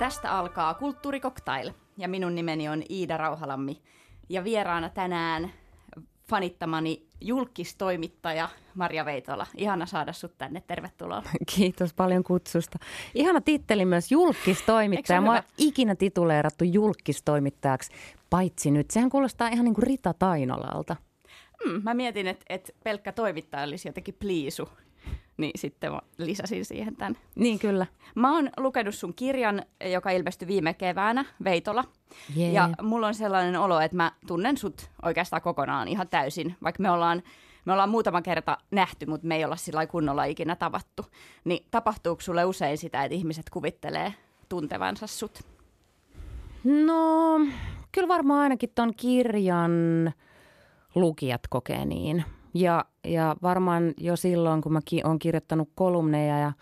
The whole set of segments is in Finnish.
Tästä alkaa Kulttuurikoktail ja minun nimeni on Iida Rauhalammi ja vieraana tänään fanittamani julkistoimittaja Marja Veitola. Ihana saada sut tänne, tervetuloa. Kiitos paljon kutsusta. Ihana titteli myös julkistoimittaja. Mä ikinä tituleerattu julkistoimittajaksi, paitsi nyt. Sehän kuulostaa ihan niin kuin Rita Tainolalta. Hmm, mä mietin, että, että pelkkä toimittaja olisi jotenkin pliisu niin sitten lisäsin siihen tämän. Niin kyllä. Mä oon lukenut sun kirjan, joka ilmestyi viime keväänä, Veitola. Yeah. Ja mulla on sellainen olo, että mä tunnen sut oikeastaan kokonaan ihan täysin, vaikka me ollaan me ollaan muutama kerta nähty, mutta me ei olla sillä kunnolla ikinä tavattu. Niin tapahtuuko sulle usein sitä, että ihmiset kuvittelee tuntevansa sut? No, kyllä varmaan ainakin ton kirjan lukijat kokee niin. Ja, ja varmaan jo silloin, kun mä olen kirjoittanut kolumneja ja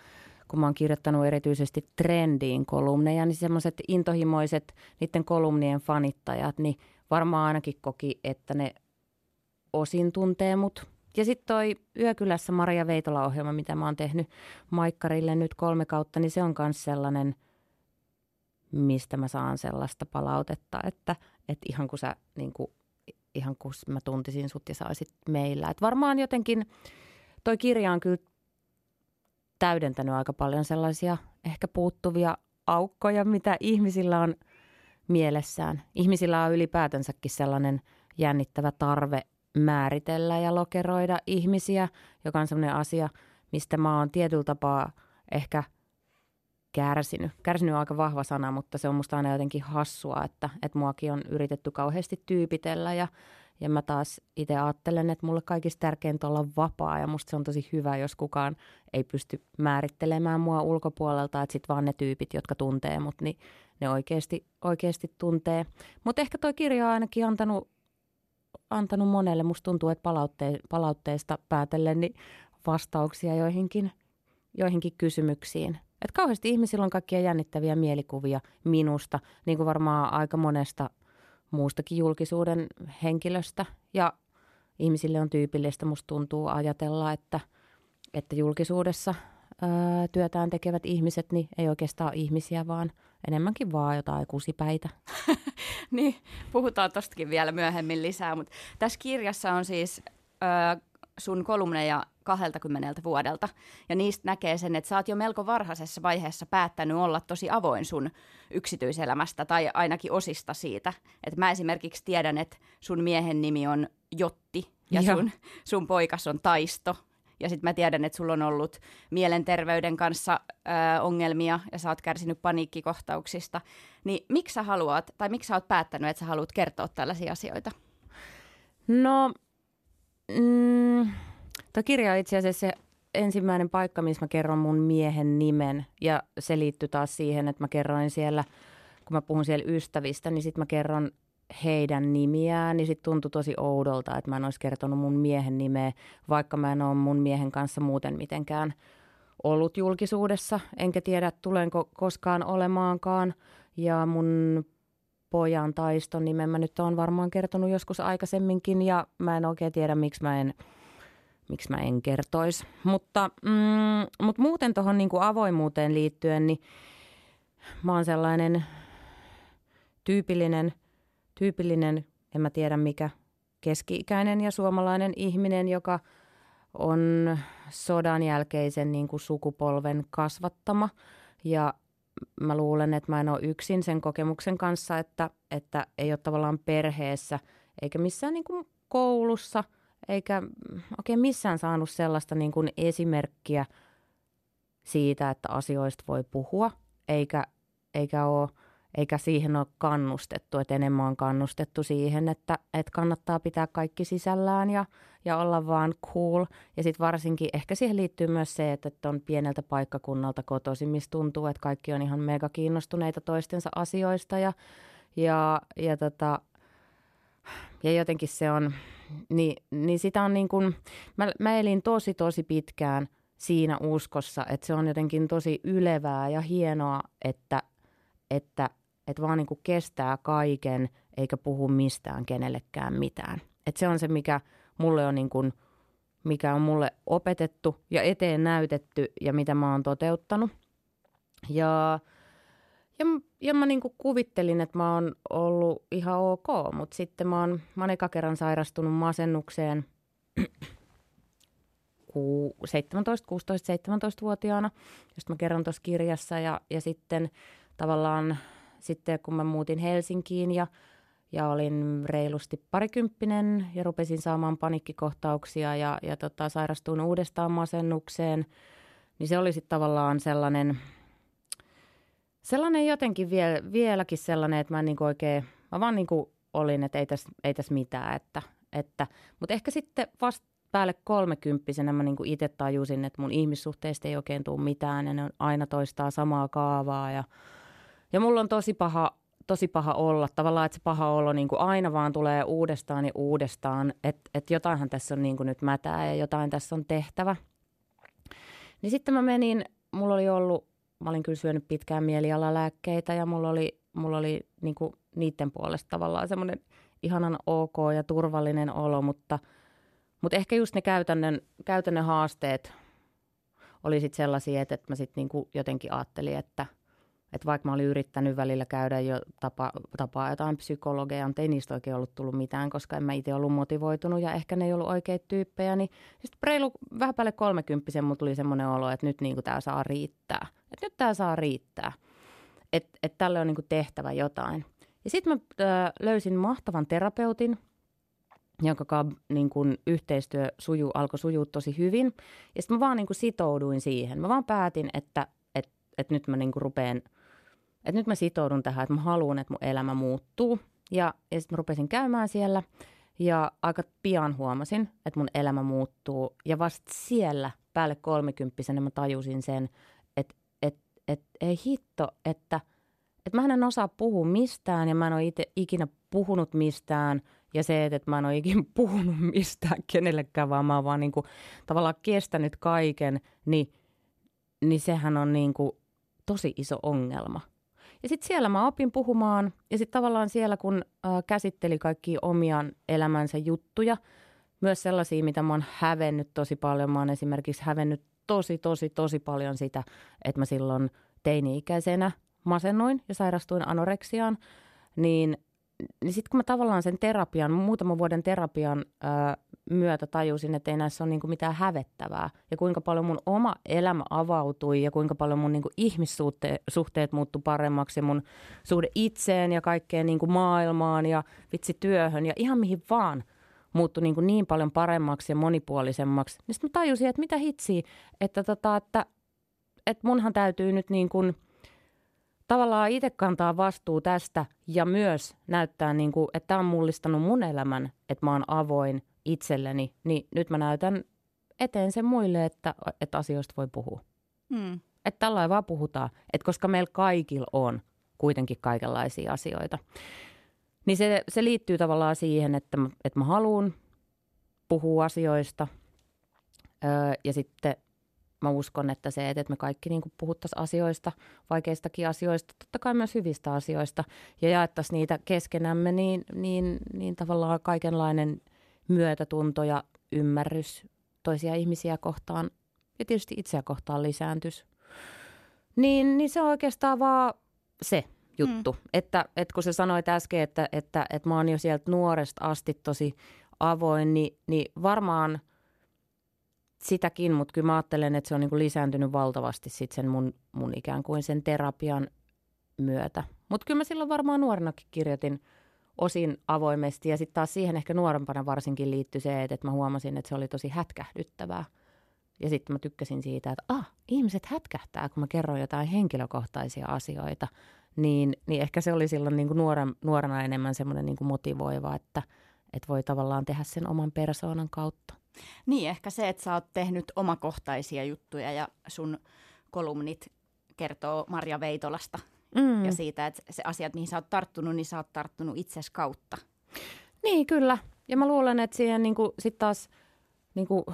kun mä oon kirjoittanut erityisesti trendiin kolumneja, niin semmoiset intohimoiset niiden kolumnien fanittajat, niin varmaan ainakin koki, että ne osin tuntee mut. Ja sitten toi Yökylässä Maria Veitola-ohjelma, mitä mä oon tehnyt Maikkarille nyt kolme kautta, niin se on myös sellainen, mistä mä saan sellaista palautetta, että, että ihan kun sä niin kuin ihan kun mä tuntisin sut ja saisit meillä. Et varmaan jotenkin toi kirja on kyllä täydentänyt aika paljon sellaisia ehkä puuttuvia aukkoja, mitä ihmisillä on mielessään. Ihmisillä on ylipäätänsäkin sellainen jännittävä tarve määritellä ja lokeroida ihmisiä, joka on sellainen asia, mistä mä oon tietyllä tapaa ehkä – kärsinyt. Kärsinyt on aika vahva sana, mutta se on musta aina jotenkin hassua, että, että muakin on yritetty kauheasti tyypitellä ja, ja mä taas itse ajattelen, että mulle kaikista tärkeintä olla vapaa ja musta se on tosi hyvä, jos kukaan ei pysty määrittelemään mua ulkopuolelta, että sit vaan ne tyypit, jotka tuntee mut, niin ne oikeasti, oikeasti tuntee. Mutta ehkä toi kirja on ainakin antanut, antanut monelle, musta tuntuu, että palautte, palautteista päätellen niin vastauksia joihinkin, joihinkin kysymyksiin – että kauheasti ihmisillä on kaikkia jännittäviä mielikuvia minusta, niin kuin varmaan aika monesta muustakin julkisuuden henkilöstä. Ja ihmisille on tyypillistä, musta tuntuu ajatella, että, että julkisuudessa ää, työtään tekevät ihmiset niin ei oikeastaan ihmisiä, vaan enemmänkin vaan jotain kusipäitä. niin, puhutaan tostakin vielä myöhemmin lisää, mutta tässä kirjassa on siis ää, sun kolumneja 20 vuodelta. Ja niistä näkee sen, että sä oot jo melko varhaisessa vaiheessa päättänyt olla tosi avoin sun yksityiselämästä tai ainakin osista siitä. Että mä esimerkiksi tiedän, että sun miehen nimi on Jotti ja sun, sun poikas on Taisto. Ja sitten mä tiedän, että sulla on ollut mielenterveyden kanssa ö, ongelmia ja sä oot kärsinyt paniikkikohtauksista. Niin miksi sä haluat, tai miksi sä oot päättänyt, että sä haluat kertoa tällaisia asioita? No, mm, Tuo kirja on itse asiassa se ensimmäinen paikka, missä mä kerron mun miehen nimen. Ja se liittyy taas siihen, että mä kerroin siellä, kun mä puhun siellä ystävistä, niin sitten mä kerron heidän nimiään, niin sitten tuntui tosi oudolta, että mä en olisi kertonut mun miehen nimeä, vaikka mä en ole mun miehen kanssa muuten mitenkään ollut julkisuudessa, enkä tiedä tulenko koskaan olemaankaan. Ja mun pojan taiston nimen mä nyt oon varmaan kertonut joskus aikaisemminkin ja mä en oikein tiedä, miksi mä en – miksi mä en kertoisi. Mutta, mm, mutta muuten tuohon niin avoimuuteen liittyen, niin mä oon sellainen tyypillinen, tyypillinen, en mä tiedä mikä, keski-ikäinen ja suomalainen ihminen, joka on sodan jälkeisen niin kuin sukupolven kasvattama. Ja mä luulen, että mä en ole yksin sen kokemuksen kanssa, että, että ei ole tavallaan perheessä eikä missään niin kuin koulussa – eikä oikein missään saanut sellaista niin kuin esimerkkiä siitä, että asioista voi puhua, eikä, eikä, ole, eikä siihen ole kannustettu, että enemmän on kannustettu siihen, että, että kannattaa pitää kaikki sisällään ja, ja olla vaan cool. Ja sitten varsinkin ehkä siihen liittyy myös se, että, että on pieneltä paikkakunnalta kotoisin, missä tuntuu, että kaikki on ihan mega kiinnostuneita toistensa asioista ja, ja, ja, tota, ja jotenkin se on, niin, niin sitä on niin kuin, mä, mä elin tosi tosi pitkään siinä uskossa, että se on jotenkin tosi ylevää ja hienoa, että, että, että vaan niin kuin kestää kaiken eikä puhu mistään kenellekään mitään. Että se on se, mikä mulle on niin kuin, mikä on mulle opetettu ja eteen näytetty ja mitä mä oon toteuttanut. Ja, Ja, ja mä niin kuvittelin, että mä oon ollut ihan ok, mutta sitten mä oon, mä oon eka kerran sairastunut masennukseen 17, 16, 17-vuotiaana, josta mä kerron tuossa kirjassa. Ja, ja sitten tavallaan sitten kun mä muutin Helsinkiin ja, ja olin reilusti parikymppinen ja rupesin saamaan panikkikohtauksia ja, ja tota, sairastuin uudestaan masennukseen, niin se oli sitten tavallaan sellainen, sellainen jotenkin vie, vieläkin sellainen, että mä niin oikein, mä vaan niin olin, että ei tässä ei täs mitään, että, että, mutta ehkä sitten vasta päälle kolmekymppisenä mä niin itse tajusin, että mun ihmissuhteista ei oikein tule mitään ja ne on aina toistaa samaa kaavaa ja, ja mulla on tosi paha, tosi paha olla. Tavallaan, että se paha olo niin kuin aina vaan tulee uudestaan ja uudestaan, että, että jotainhan tässä on niin kuin nyt mätää ja jotain tässä on tehtävä. Niin sitten mä menin, mulla oli ollut, mä olin kyllä syönyt pitkään mielialalääkkeitä ja mulla oli, mulla oli niin kuin niiden puolesta tavallaan semmoinen ihanan ok ja turvallinen olo, mutta – mutta ehkä just ne käytännön, käytännön haasteet oli sitten sellaisia, että, että mä sitten niinku jotenkin ajattelin, että, että vaikka mä olin yrittänyt välillä käydä jo tapa, tapaa jotain psykologeja, mutta ei niistä oikein ollut tullut mitään, koska en mä itse ollut motivoitunut ja ehkä ne ei ollut oikeita tyyppejä. Niin sitten reilu vähän päälle kolmekymppisen mulla tuli semmoinen olo, että nyt niinku tämä saa riittää. Että nyt tämä saa riittää. Että et tälle on niinku tehtävä jotain. Ja sitten mä ö, löysin mahtavan terapeutin, jonka niin kuin yhteistyö suju, alkoi sujua tosi hyvin. Ja sitten mä vaan niin kuin sitouduin siihen. Mä vaan päätin, että, että, että nyt mä niin rupeen, että nyt mä sitoudun tähän, että mä haluan, että mun elämä muuttuu. Ja, ja sitten mä rupesin käymään siellä ja aika pian huomasin, että mun elämä muuttuu. Ja vasta siellä päälle kolmekymppisenä mä tajusin sen, että, että, että ei hitto, että, että mä en osaa puhua mistään ja mä en ole itse ikinä puhunut mistään – ja se, että mä en ole ikinä puhunut mistään kenellekään, vaan mä oon vaan niin kuin, tavallaan kestänyt kaiken, niin, niin sehän on niin kuin tosi iso ongelma. Ja sitten siellä mä opin puhumaan ja sitten tavallaan siellä, kun äh, käsitteli kaikki omian elämänsä juttuja, myös sellaisia, mitä mä oon hävennyt tosi paljon. Mä oon esimerkiksi hävennyt tosi, tosi, tosi paljon sitä, että mä silloin teini-ikäisenä masennuin ja sairastuin anoreksiaan, niin niin sitten kun mä tavallaan sen terapian, muutaman vuoden terapian ää, myötä tajusin, että ei näissä ole niinku mitään hävettävää ja kuinka paljon mun oma elämä avautui ja kuinka paljon mun niinku ihmissuhteet muuttui paremmaksi ja mun suhde itseen ja kaikkeen niinku maailmaan ja vitsi työhön ja ihan mihin vaan muuttui niinku niin paljon paremmaksi ja monipuolisemmaksi. Niin sitten mä tajusin, että mitä hitsiä, että, tota, että, että munhan täytyy nyt niin kuin – tavallaan itse kantaa vastuu tästä ja myös näyttää, niin kuin, että tämä on mullistanut mun elämän, että mä oon avoin itselleni, niin nyt mä näytän eteen sen muille, että, että asioista voi puhua. Hmm. Että tällä vaan puhutaan, että koska meillä kaikilla on kuitenkin kaikenlaisia asioita. Niin se, se liittyy tavallaan siihen, että mä, että mä haluan puhua asioista öö, ja sitten mä uskon, että se, että me kaikki niin puhuttaisiin asioista, vaikeistakin asioista, totta kai myös hyvistä asioista ja jaettaisiin niitä keskenämme, niin, niin, niin tavallaan kaikenlainen myötätunto ja ymmärrys toisia ihmisiä kohtaan ja tietysti itseä kohtaan lisääntyisi. Niin, niin se on oikeastaan vaan se juttu, mm. että, että kun sä sanoit äsken, että, että, että mä oon jo sieltä nuoresta asti tosi avoin, niin, niin varmaan – sitäkin, mutta kyllä mä ajattelen, että se on niin kuin lisääntynyt valtavasti sit sen mun, mun ikään kuin sen terapian myötä. Mutta kyllä mä silloin varmaan nuorenakin kirjoitin osin avoimesti ja sitten taas siihen ehkä nuorempana varsinkin liittyi se, että mä huomasin, että se oli tosi hätkähdyttävää. Ja sitten mä tykkäsin siitä, että ah, ihmiset hätkähtää, kun mä kerron jotain henkilökohtaisia asioita. Niin, niin ehkä se oli silloin niin kuin nuoren, nuorena enemmän semmoinen niin motivoiva, että, että voi tavallaan tehdä sen oman persoonan kautta. Niin, ehkä se, että sä oot tehnyt omakohtaisia juttuja ja sun kolumnit kertoo Marja Veitolasta mm. ja siitä, että se asiat, mihin sä oot tarttunut, niin sä oot tarttunut itses kautta. Niin, kyllä. Ja mä luulen, että siihen niin sitten taas, niin kuin,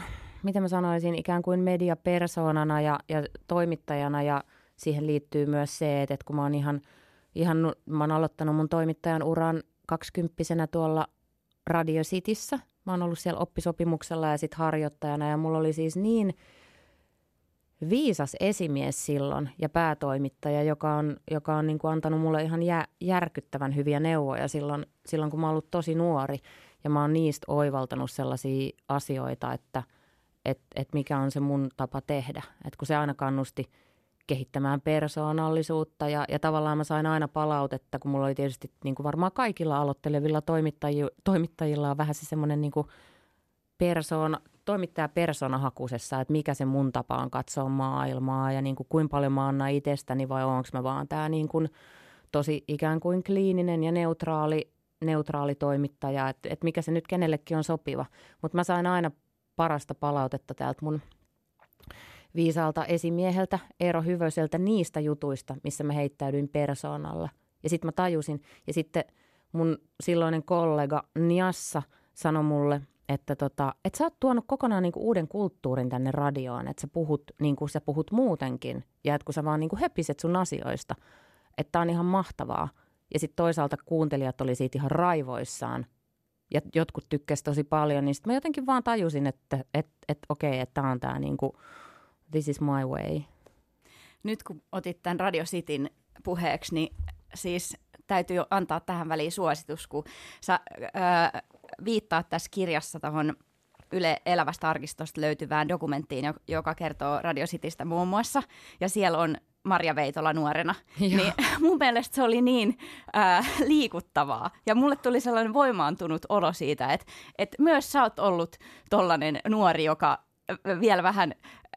miten mä sanoisin, ikään kuin mediapersoonana ja, ja toimittajana ja siihen liittyy myös se, että, että kun mä oon ihan, ihan, mä oon aloittanut mun toimittajan uran kaksikymppisenä tuolla Radio Cityssä – Mä oon ollut siellä oppisopimuksella ja sitten harjoittajana ja mulla oli siis niin viisas esimies silloin ja päätoimittaja, joka on, joka on niin kuin antanut mulle ihan jä, järkyttävän hyviä neuvoja silloin, silloin, kun mä oon ollut tosi nuori. Ja mä oon niistä oivaltanut sellaisia asioita, että et, et mikä on se mun tapa tehdä. Et kun se aina kannusti kehittämään persoonallisuutta ja, ja tavallaan mä sain aina palautetta, kun mulla oli tietysti niin kuin varmaan kaikilla aloittelevilla toimittajilla, toimittajilla on vähän se semmoinen niin kuin persoona, toimittaja persoonahakusessa, että mikä se mun tapa on katsoa maailmaa ja niin kuin kuinka paljon mä annan itsestäni vai onko mä vaan tämä niin kuin tosi ikään kuin kliininen ja neutraali, neutraali toimittaja, että, että mikä se nyt kenellekin on sopiva. Mutta mä sain aina parasta palautetta täältä mun viisaalta esimieheltä Eero Hyvöseltä niistä jutuista, missä mä heittäydyin persoonalla. Ja sitten mä tajusin, ja sitten mun silloinen kollega Niassa sanoi mulle, että tota, et sä oot tuonut kokonaan niinku uuden kulttuurin tänne radioon, että sä puhut niin kuin sä puhut muutenkin, ja että kun sä vaan niinku höpiset sun asioista, että on ihan mahtavaa. Ja sitten toisaalta kuuntelijat oli siitä ihan raivoissaan, ja jotkut tykkäsivät tosi paljon, niin sitten mä jotenkin vaan tajusin, että et, et, okei, että tämä on tämä niinku, this is my way. Nyt kun otit tämän Radio Cityn puheeksi, niin siis täytyy antaa tähän väliin suositus, kun sä ää, viittaat tässä kirjassa tuohon Yle Elävästä arkistosta löytyvään dokumenttiin, joka kertoo Radio Citystä muun muassa. Ja siellä on Marja Veitola nuorena. Joo. Niin mun mielestä se oli niin ää, liikuttavaa. Ja mulle tuli sellainen voimaantunut olo siitä, että, että myös sä oot ollut tollainen nuori, joka vielä vähän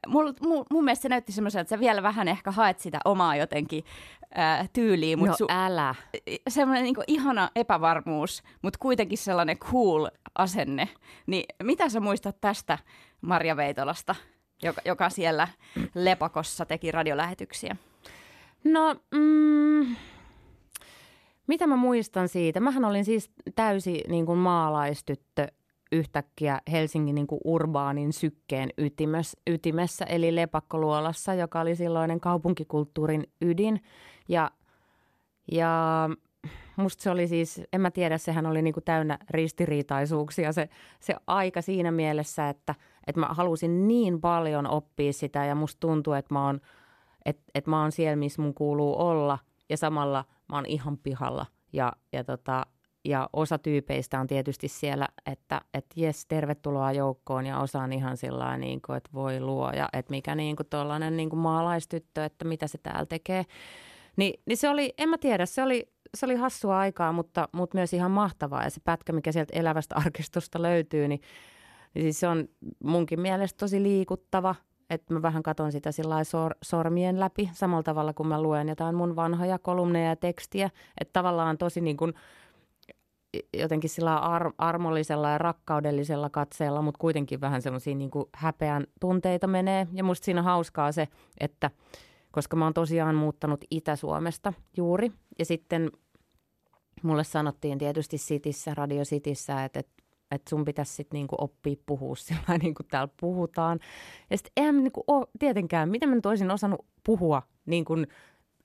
Mul, mu, mun mielestä se näytti semmoiselta, että sä vielä vähän ehkä haet sitä omaa jotenkin ää, tyyliä. Mut no su- älä. Semmoinen niinku ihana epävarmuus, mutta kuitenkin sellainen cool asenne. Niin mitä sä muistat tästä Marja Veitolasta, joka, joka siellä Lepakossa teki radiolähetyksiä? No, mm, mitä mä muistan siitä? Mähän olin siis täysi niin kuin maalaistyttö yhtäkkiä Helsingin niin kuin urbaanin sykkeen ytimessä, ytimessä, eli Lepakkoluolassa, joka oli silloinen kaupunkikulttuurin ydin. Ja, ja musta se oli siis, en mä tiedä, sehän oli niin kuin täynnä ristiriitaisuuksia se, se aika siinä mielessä, että, että mä halusin niin paljon oppia sitä ja musta tuntuu, että mä oon, että, että mä oon siellä, missä mun kuuluu olla ja samalla mä oon ihan pihalla ja, ja tota, ja osa tyypeistä on tietysti siellä, että et jes, tervetuloa joukkoon ja osa on ihan sillä niin kuin, että voi luoja, että mikä niin kuin tuollainen niin kuin maalaistyttö, että mitä se täällä tekee. Ni, niin se oli, en mä tiedä, se oli, se oli hassua aikaa, mutta, mutta myös ihan mahtavaa. Ja se pätkä, mikä sieltä elävästä arkistosta löytyy, niin, niin siis se on munkin mielestä tosi liikuttava. Että mä vähän katon sitä sillä sor, sormien läpi samalla tavalla, kun mä luen jotain mun vanhoja kolumneja ja tekstiä. Että tavallaan tosi niin kuin jotenkin sillä ar- armollisella ja rakkaudellisella katseella, mutta kuitenkin vähän semmoisia niin häpeän tunteita menee. Ja musta siinä hauskaa se, että koska mä oon tosiaan muuttanut Itä-Suomesta juuri. Ja sitten mulle sanottiin tietysti Sitissä, Radio Sitissä, että, että, että sun pitäisi sitten niinku oppia puhua sillä niin kuin täällä puhutaan. Ja sitten eihän niinku ole tietenkään, miten mä nyt olisin osannut puhua niin kuin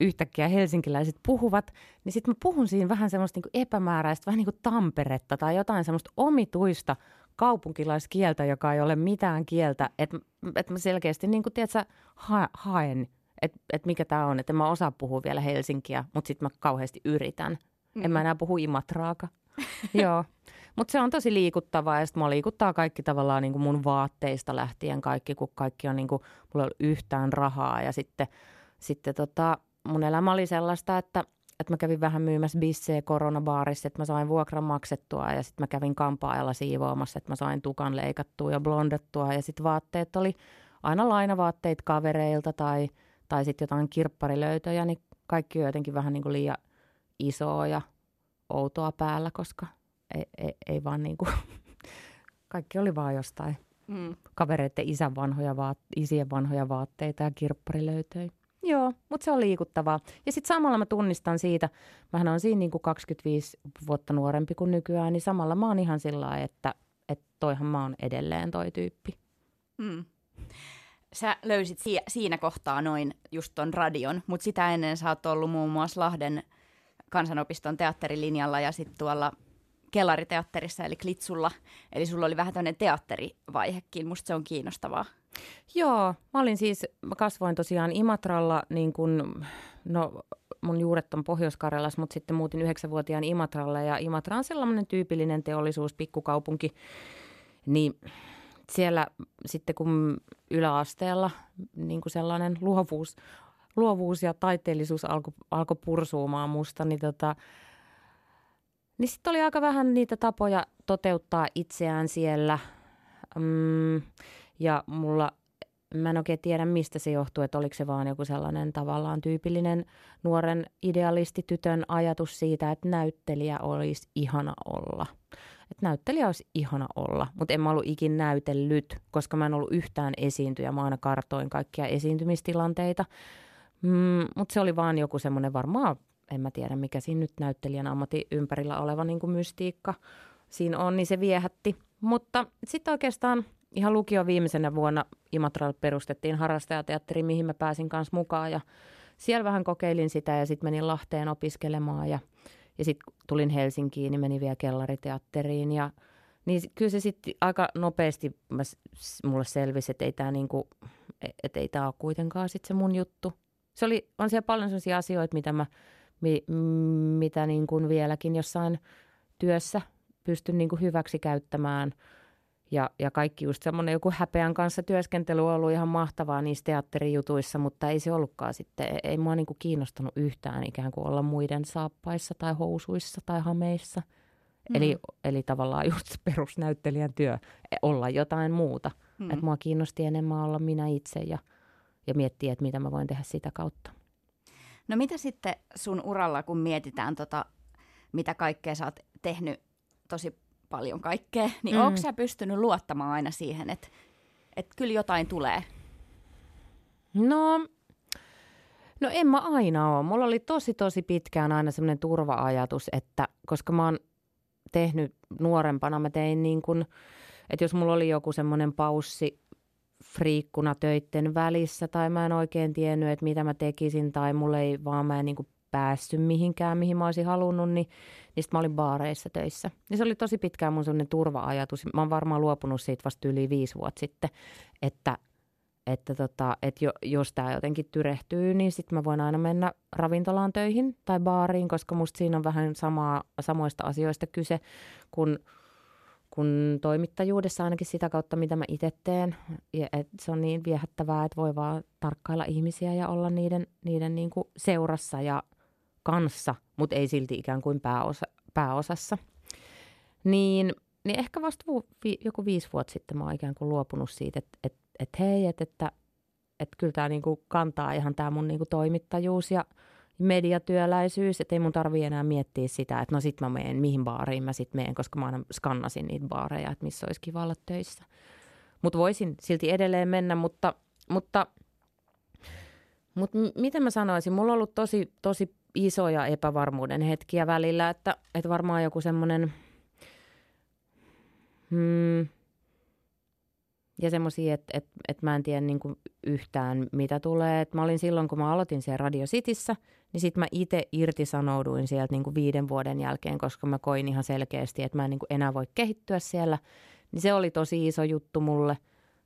yhtäkkiä helsinkiläiset puhuvat, niin sitten mä puhun siinä vähän semmoista niin epämääräistä, vähän niin kuin Tamperetta tai jotain semmoista omituista kaupunkilaiskieltä, joka ei ole mitään kieltä. Että et mä selkeästi niin kuin, tiedätkö, ha- haen, että et mikä tämä on. Että mä osaa puhua vielä helsinkiä, mutta sitten mä kauheasti yritän. Mm. En mä mm. enää puhu imatraaka. Joo. Mutta se on tosi liikuttavaa ja sitten mua liikuttaa kaikki tavallaan niin kuin mun vaatteista lähtien kaikki, kun kaikki on niin kuin, mulla ei ole yhtään rahaa ja sitten, sitten tota, mun elämä oli sellaista, että, että mä kävin vähän myymässä bissejä koronabaarissa, että mä sain vuokran maksettua ja sitten mä kävin kampaajalla siivoamassa, että mä sain tukan leikattua ja blondettua ja sitten vaatteet oli aina lainavaatteet kavereilta tai, tai sitten jotain kirpparilöytöjä, niin kaikki on jotenkin vähän niin kuin liian isoa ja outoa päällä, koska ei, ei, ei vaan niin kuin, kaikki oli vaan jostain mm. kavereiden isän vanhoja vaat, isien vanhoja vaatteita ja kirpparilöytöjä. Joo, mutta se on liikuttavaa. Ja sitten samalla mä tunnistan siitä, mähän on siinä niin kuin 25 vuotta nuorempi kuin nykyään, niin samalla mä oon ihan sillä että, että toihan mä oon edelleen toi tyyppi. Mm. Sä löysit si- siinä kohtaa noin just ton radion, mutta sitä ennen sä oot ollut muun muassa Lahden kansanopiston teatterilinjalla ja sitten tuolla kellariteatterissa eli Klitsulla. Eli sulla oli vähän tämmöinen teatterivaihekin. Musta se on kiinnostavaa. Joo, mä olin siis, mä kasvoin tosiaan Imatralla niin kun, no mun juuret on Pohjois-Karjalassa, mutta sitten muutin yhdeksänvuotiaan Imatralle ja Imatra on sellainen tyypillinen teollisuus, pikkukaupunki. Niin siellä sitten kun yläasteella niin kuin sellainen luovuus, luovuus ja taiteellisuus alkoi alko pursuumaan musta, niin, tota, niin sitten oli aika vähän niitä tapoja toteuttaa itseään siellä. Mm, ja mulla mä en oikein tiedä, mistä se johtuu, että oliko se vaan joku sellainen tavallaan tyypillinen nuoren idealistitytön ajatus siitä, että näyttelijä olisi ihana olla. Että näyttelijä olisi ihana olla, mutta en mä ollut ikin näytellyt, koska mä en ollut yhtään esiintyjä. Mä aina kartoin kaikkia esiintymistilanteita. Mm, mutta se oli vaan joku semmoinen varmaan, en mä tiedä mikä siinä nyt näyttelijän ammatti ympärillä oleva niin kuin mystiikka siinä on, niin se viehätti. Mutta sitten oikeastaan ihan lukio viimeisenä vuonna Imatralle perustettiin harrastajateatteri, mihin mä pääsin kanssa mukaan ja siellä vähän kokeilin sitä ja sitten menin Lahteen opiskelemaan ja, ja sitten tulin Helsinkiin, niin menin vielä kellariteatteriin ja niin kyllä se sitten aika nopeasti mä, mulle selvisi, että ei tämä niinku, et ei tää ole kuitenkaan sit se mun juttu. Se oli, on siellä paljon sellaisia asioita, mitä mä, mi, mitä niin kuin vieläkin jossain työssä pystyn niin kuin hyväksi käyttämään – ja, ja kaikki just semmoinen joku häpeän kanssa työskentely on ollut ihan mahtavaa niissä teatterijutuissa, mutta ei se ollutkaan sitten, ei, ei mua niinku kiinnostanut yhtään ikään kuin olla muiden saappaissa tai housuissa tai hameissa. Mm. Eli, eli tavallaan just perusnäyttelijän työ, e, olla jotain muuta. Mm. Että mua kiinnosti enemmän olla minä itse ja, ja miettiä, että mitä mä voin tehdä sitä kautta. No mitä sitten sun uralla, kun mietitään tota, mitä kaikkea sä oot tehnyt tosi paljon kaikkea, niin mm. onko sä pystynyt luottamaan aina siihen, että, että kyllä jotain tulee? No, no en mä aina ole. Mulla oli tosi tosi pitkään aina semmoinen turva-ajatus, että koska mä oon tehnyt nuorempana, mä tein niin kuin, että jos mulla oli joku semmoinen paussi friikkuna töitten välissä tai mä en oikein tiennyt, että mitä mä tekisin tai mulla ei vaan mä en niin kuin päässyt mihinkään, mihin mä olisin halunnut, niin, niin sitten mä olin baareissa töissä. Ja se oli tosi pitkään mun sellainen turva-ajatus. Mä oon varmaan luopunut siitä vasta yli viisi vuotta sitten, että, että, tota, että jo, jos tämä jotenkin tyrehtyy, niin sitten mä voin aina mennä ravintolaan töihin tai baariin, koska musta siinä on vähän samaa, samoista asioista kyse kuin kun toimittajuudessa ainakin sitä kautta, mitä mä itse teen. Et se on niin viehättävää, että voi vaan tarkkailla ihmisiä ja olla niiden, niiden niin seurassa ja kanssa, mutta ei silti ikään kuin pääosa, pääosassa. Niin, niin ehkä vasta vi, joku viisi vuotta sitten mä oon ikään kuin luopunut siitä, että et, et hei, että että et kyllä tämä niinku kantaa ihan tämä mun niinku toimittajuus ja mediatyöläisyys, että ei mun tarvi enää miettiä sitä, että no sit mä menen, mihin baariin mä sit menen, koska mä aina skannasin niitä baareja, että missä olisi kiva olla töissä. Mutta voisin silti edelleen mennä, mutta, mutta, mutta miten mä sanoisin, mulla on ollut tosi, tosi isoja epävarmuuden hetkiä välillä, että, että varmaan joku semmoinen, hmm, ja semmoisia, että, että, että mä en tiedä niin kuin yhtään mitä tulee. Et mä olin silloin, kun mä aloitin siellä Radio Cityssä, niin sitten mä itse irtisanouduin sieltä niin kuin viiden vuoden jälkeen, koska mä koin ihan selkeästi, että mä en niin kuin enää voi kehittyä siellä. Niin se oli tosi iso juttu mulle.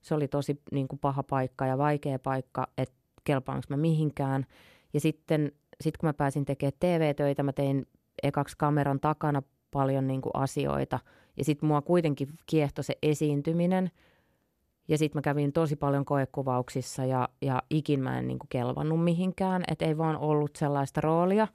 Se oli tosi niin kuin paha paikka ja vaikea paikka, että kelpaanko mä mihinkään. Ja sitten sitten kun mä pääsin tekemään TV-töitä, mä tein ekaksi kameran takana paljon niin kuin asioita. Ja sitten mua kuitenkin kiehtoi se esiintyminen. Ja sitten mä kävin tosi paljon koekuvauksissa ja, ja ikin mä en niin kuin kelvannut mihinkään. Että ei vaan ollut sellaista roolia.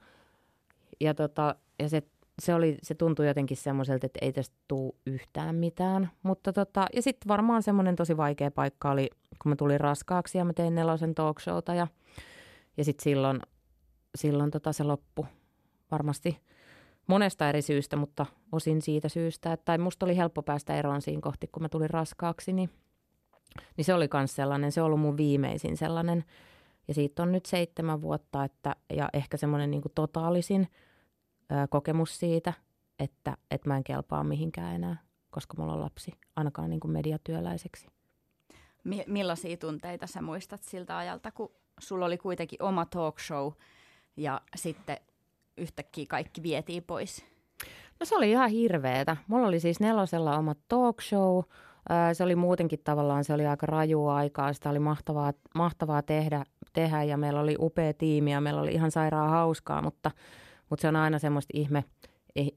Ja, tota, ja se, se, oli, se tuntui jotenkin semmoiselta, että ei tästä tule yhtään mitään. Mutta tota, ja sitten varmaan semmoinen tosi vaikea paikka oli, kun mä tulin raskaaksi ja mä tein nelosen talk showta ja, ja sitten silloin silloin tota se loppu varmasti monesta eri syystä, mutta osin siitä syystä, että tai musta oli helppo päästä eroon siinä kohti, kun mä tulin raskaaksi, niin, niin se oli myös sellainen, se on ollut mun viimeisin sellainen. Ja siitä on nyt seitsemän vuotta, että, ja ehkä semmoinen niin kuin totaalisin ö, kokemus siitä, että, että mä en kelpaa mihinkään enää, koska mulla on lapsi, ainakaan niin kuin mediatyöläiseksi. millaisia tunteita sä muistat siltä ajalta, kun sulla oli kuitenkin oma talk show – ja sitten yhtäkkiä kaikki vietiin pois? No se oli ihan hirveetä. Mulla oli siis nelosella oma talk show. Se oli muutenkin tavallaan, se oli aika rajua aikaa. Sitä oli mahtavaa, mahtavaa tehdä, tehdä ja meillä oli upea tiimi ja meillä oli ihan sairaan hauskaa, mutta, mutta se on aina semmoista ihme,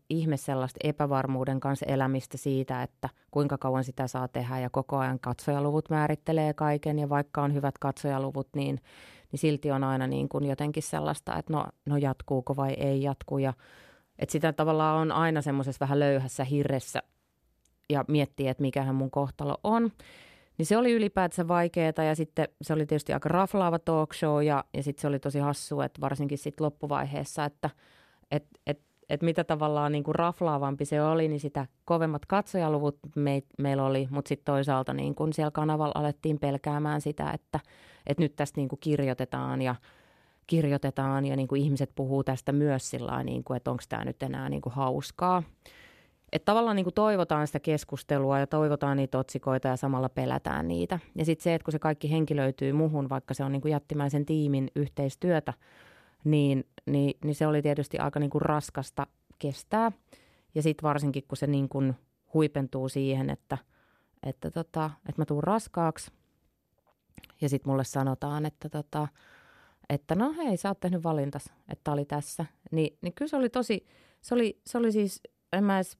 ihme sellaista epävarmuuden kanssa elämistä siitä, että kuinka kauan sitä saa tehdä ja koko ajan katsojaluvut määrittelee kaiken ja vaikka on hyvät katsojaluvut, niin, niin silti on aina niin kuin jotenkin sellaista, että no, no jatkuuko vai ei jatku ja että sitä tavallaan on aina semmoisessa vähän löyhässä hirressä ja miettii, että mikähän mun kohtalo on. Niin se oli ylipäätänsä vaikeaa ja sitten se oli tietysti aika raflaava talk show ja, ja sitten se oli tosi hassu, että varsinkin sitten loppuvaiheessa, että et, et, et mitä tavallaan niin kuin raflaavampi se oli, niin sitä kovemmat katsojaluvut me, meillä oli, mutta sitten toisaalta niin kuin siellä kanavalla alettiin pelkäämään sitä, että, että nyt tästä niin kuin kirjoitetaan ja kirjoitetaan ja niin kuin ihmiset puhuu tästä myös sillä niin kuin, että onko tämä nyt enää niin kuin hauskaa. Että tavallaan niin kuin toivotaan sitä keskustelua ja toivotaan niitä otsikoita ja samalla pelätään niitä. Ja sitten se, että kun se kaikki henkilöityy muhun, vaikka se on niin kuin jättimäisen tiimin yhteistyötä, niin, niin, niin se oli tietysti aika niin kuin raskasta kestää. Ja sitten varsinkin, kun se niin kuin huipentuu siihen, että, että, tota, että mä tuun raskaaksi ja sitten mulle sanotaan, että, tota, että no hei, sä oot tehnyt valintas, että oli tässä. Ni, niin kyllä se oli tosi, se oli, se oli siis, en mä edes,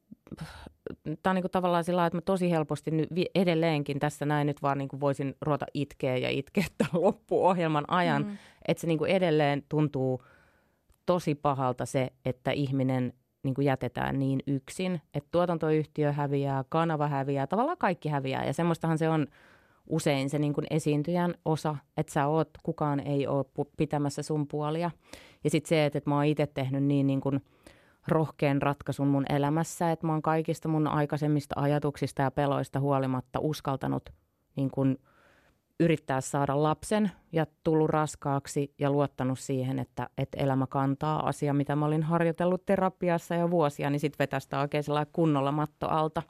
tämä on niin tavallaan sillä että mä tosi helposti nyt edelleenkin tässä näin nyt vaan niin voisin ruveta itkeä ja itkeä tämän loppuohjelman ajan. Mm. Että se niin edelleen tuntuu tosi pahalta se, että ihminen niin jätetään niin yksin, että tuotantoyhtiö häviää, kanava häviää, tavallaan kaikki häviää. Ja semmoistahan se on usein se niin kuin esiintyjän osa, että sä oot, kukaan ei ole pitämässä sun puolia. Ja sitten se, että, että mä oon itse tehnyt niin, niin kuin rohkean ratkaisun mun elämässä, että mä oon kaikista mun aikaisemmista ajatuksista ja peloista huolimatta uskaltanut niin kuin yrittää saada lapsen ja tullut raskaaksi ja luottanut siihen, että, että elämä kantaa asia, mitä mä olin harjoitellut terapiassa jo vuosia, niin sitten vetästä oikein kunnolla matto alta.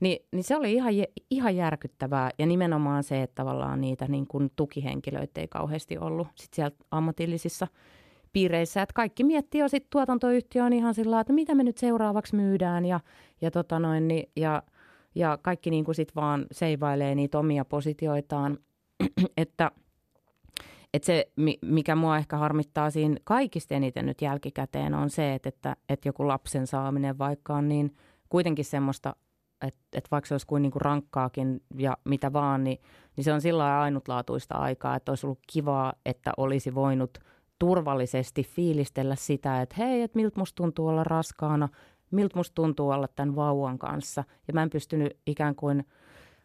Ni, niin se oli ihan, ihan järkyttävää ja nimenomaan se, että tavallaan niitä niin kuin tukihenkilöitä ei kauheasti ollut sit siellä ammatillisissa piireissä. Että kaikki miettii jo sitten tuotantoyhtiö on ihan sillä että mitä me nyt seuraavaksi myydään ja, ja, tota noin, niin, ja, ja kaikki niin kuin sit vaan seivailee niitä omia positioitaan. että että se, mikä mua ehkä harmittaa siinä kaikista eniten nyt jälkikäteen on se, että, että, että joku lapsen saaminen vaikka on niin kuitenkin semmoista että et vaikka se olisi kuin niinku rankkaakin ja mitä vaan, niin, niin se on sillä ainutlaatuista aikaa, että olisi ollut kivaa, että olisi voinut turvallisesti fiilistellä sitä, että hei, että miltä musta tuntuu olla raskaana, miltä musta tuntuu olla tämän vauvan kanssa. Ja mä en pystynyt ikään kuin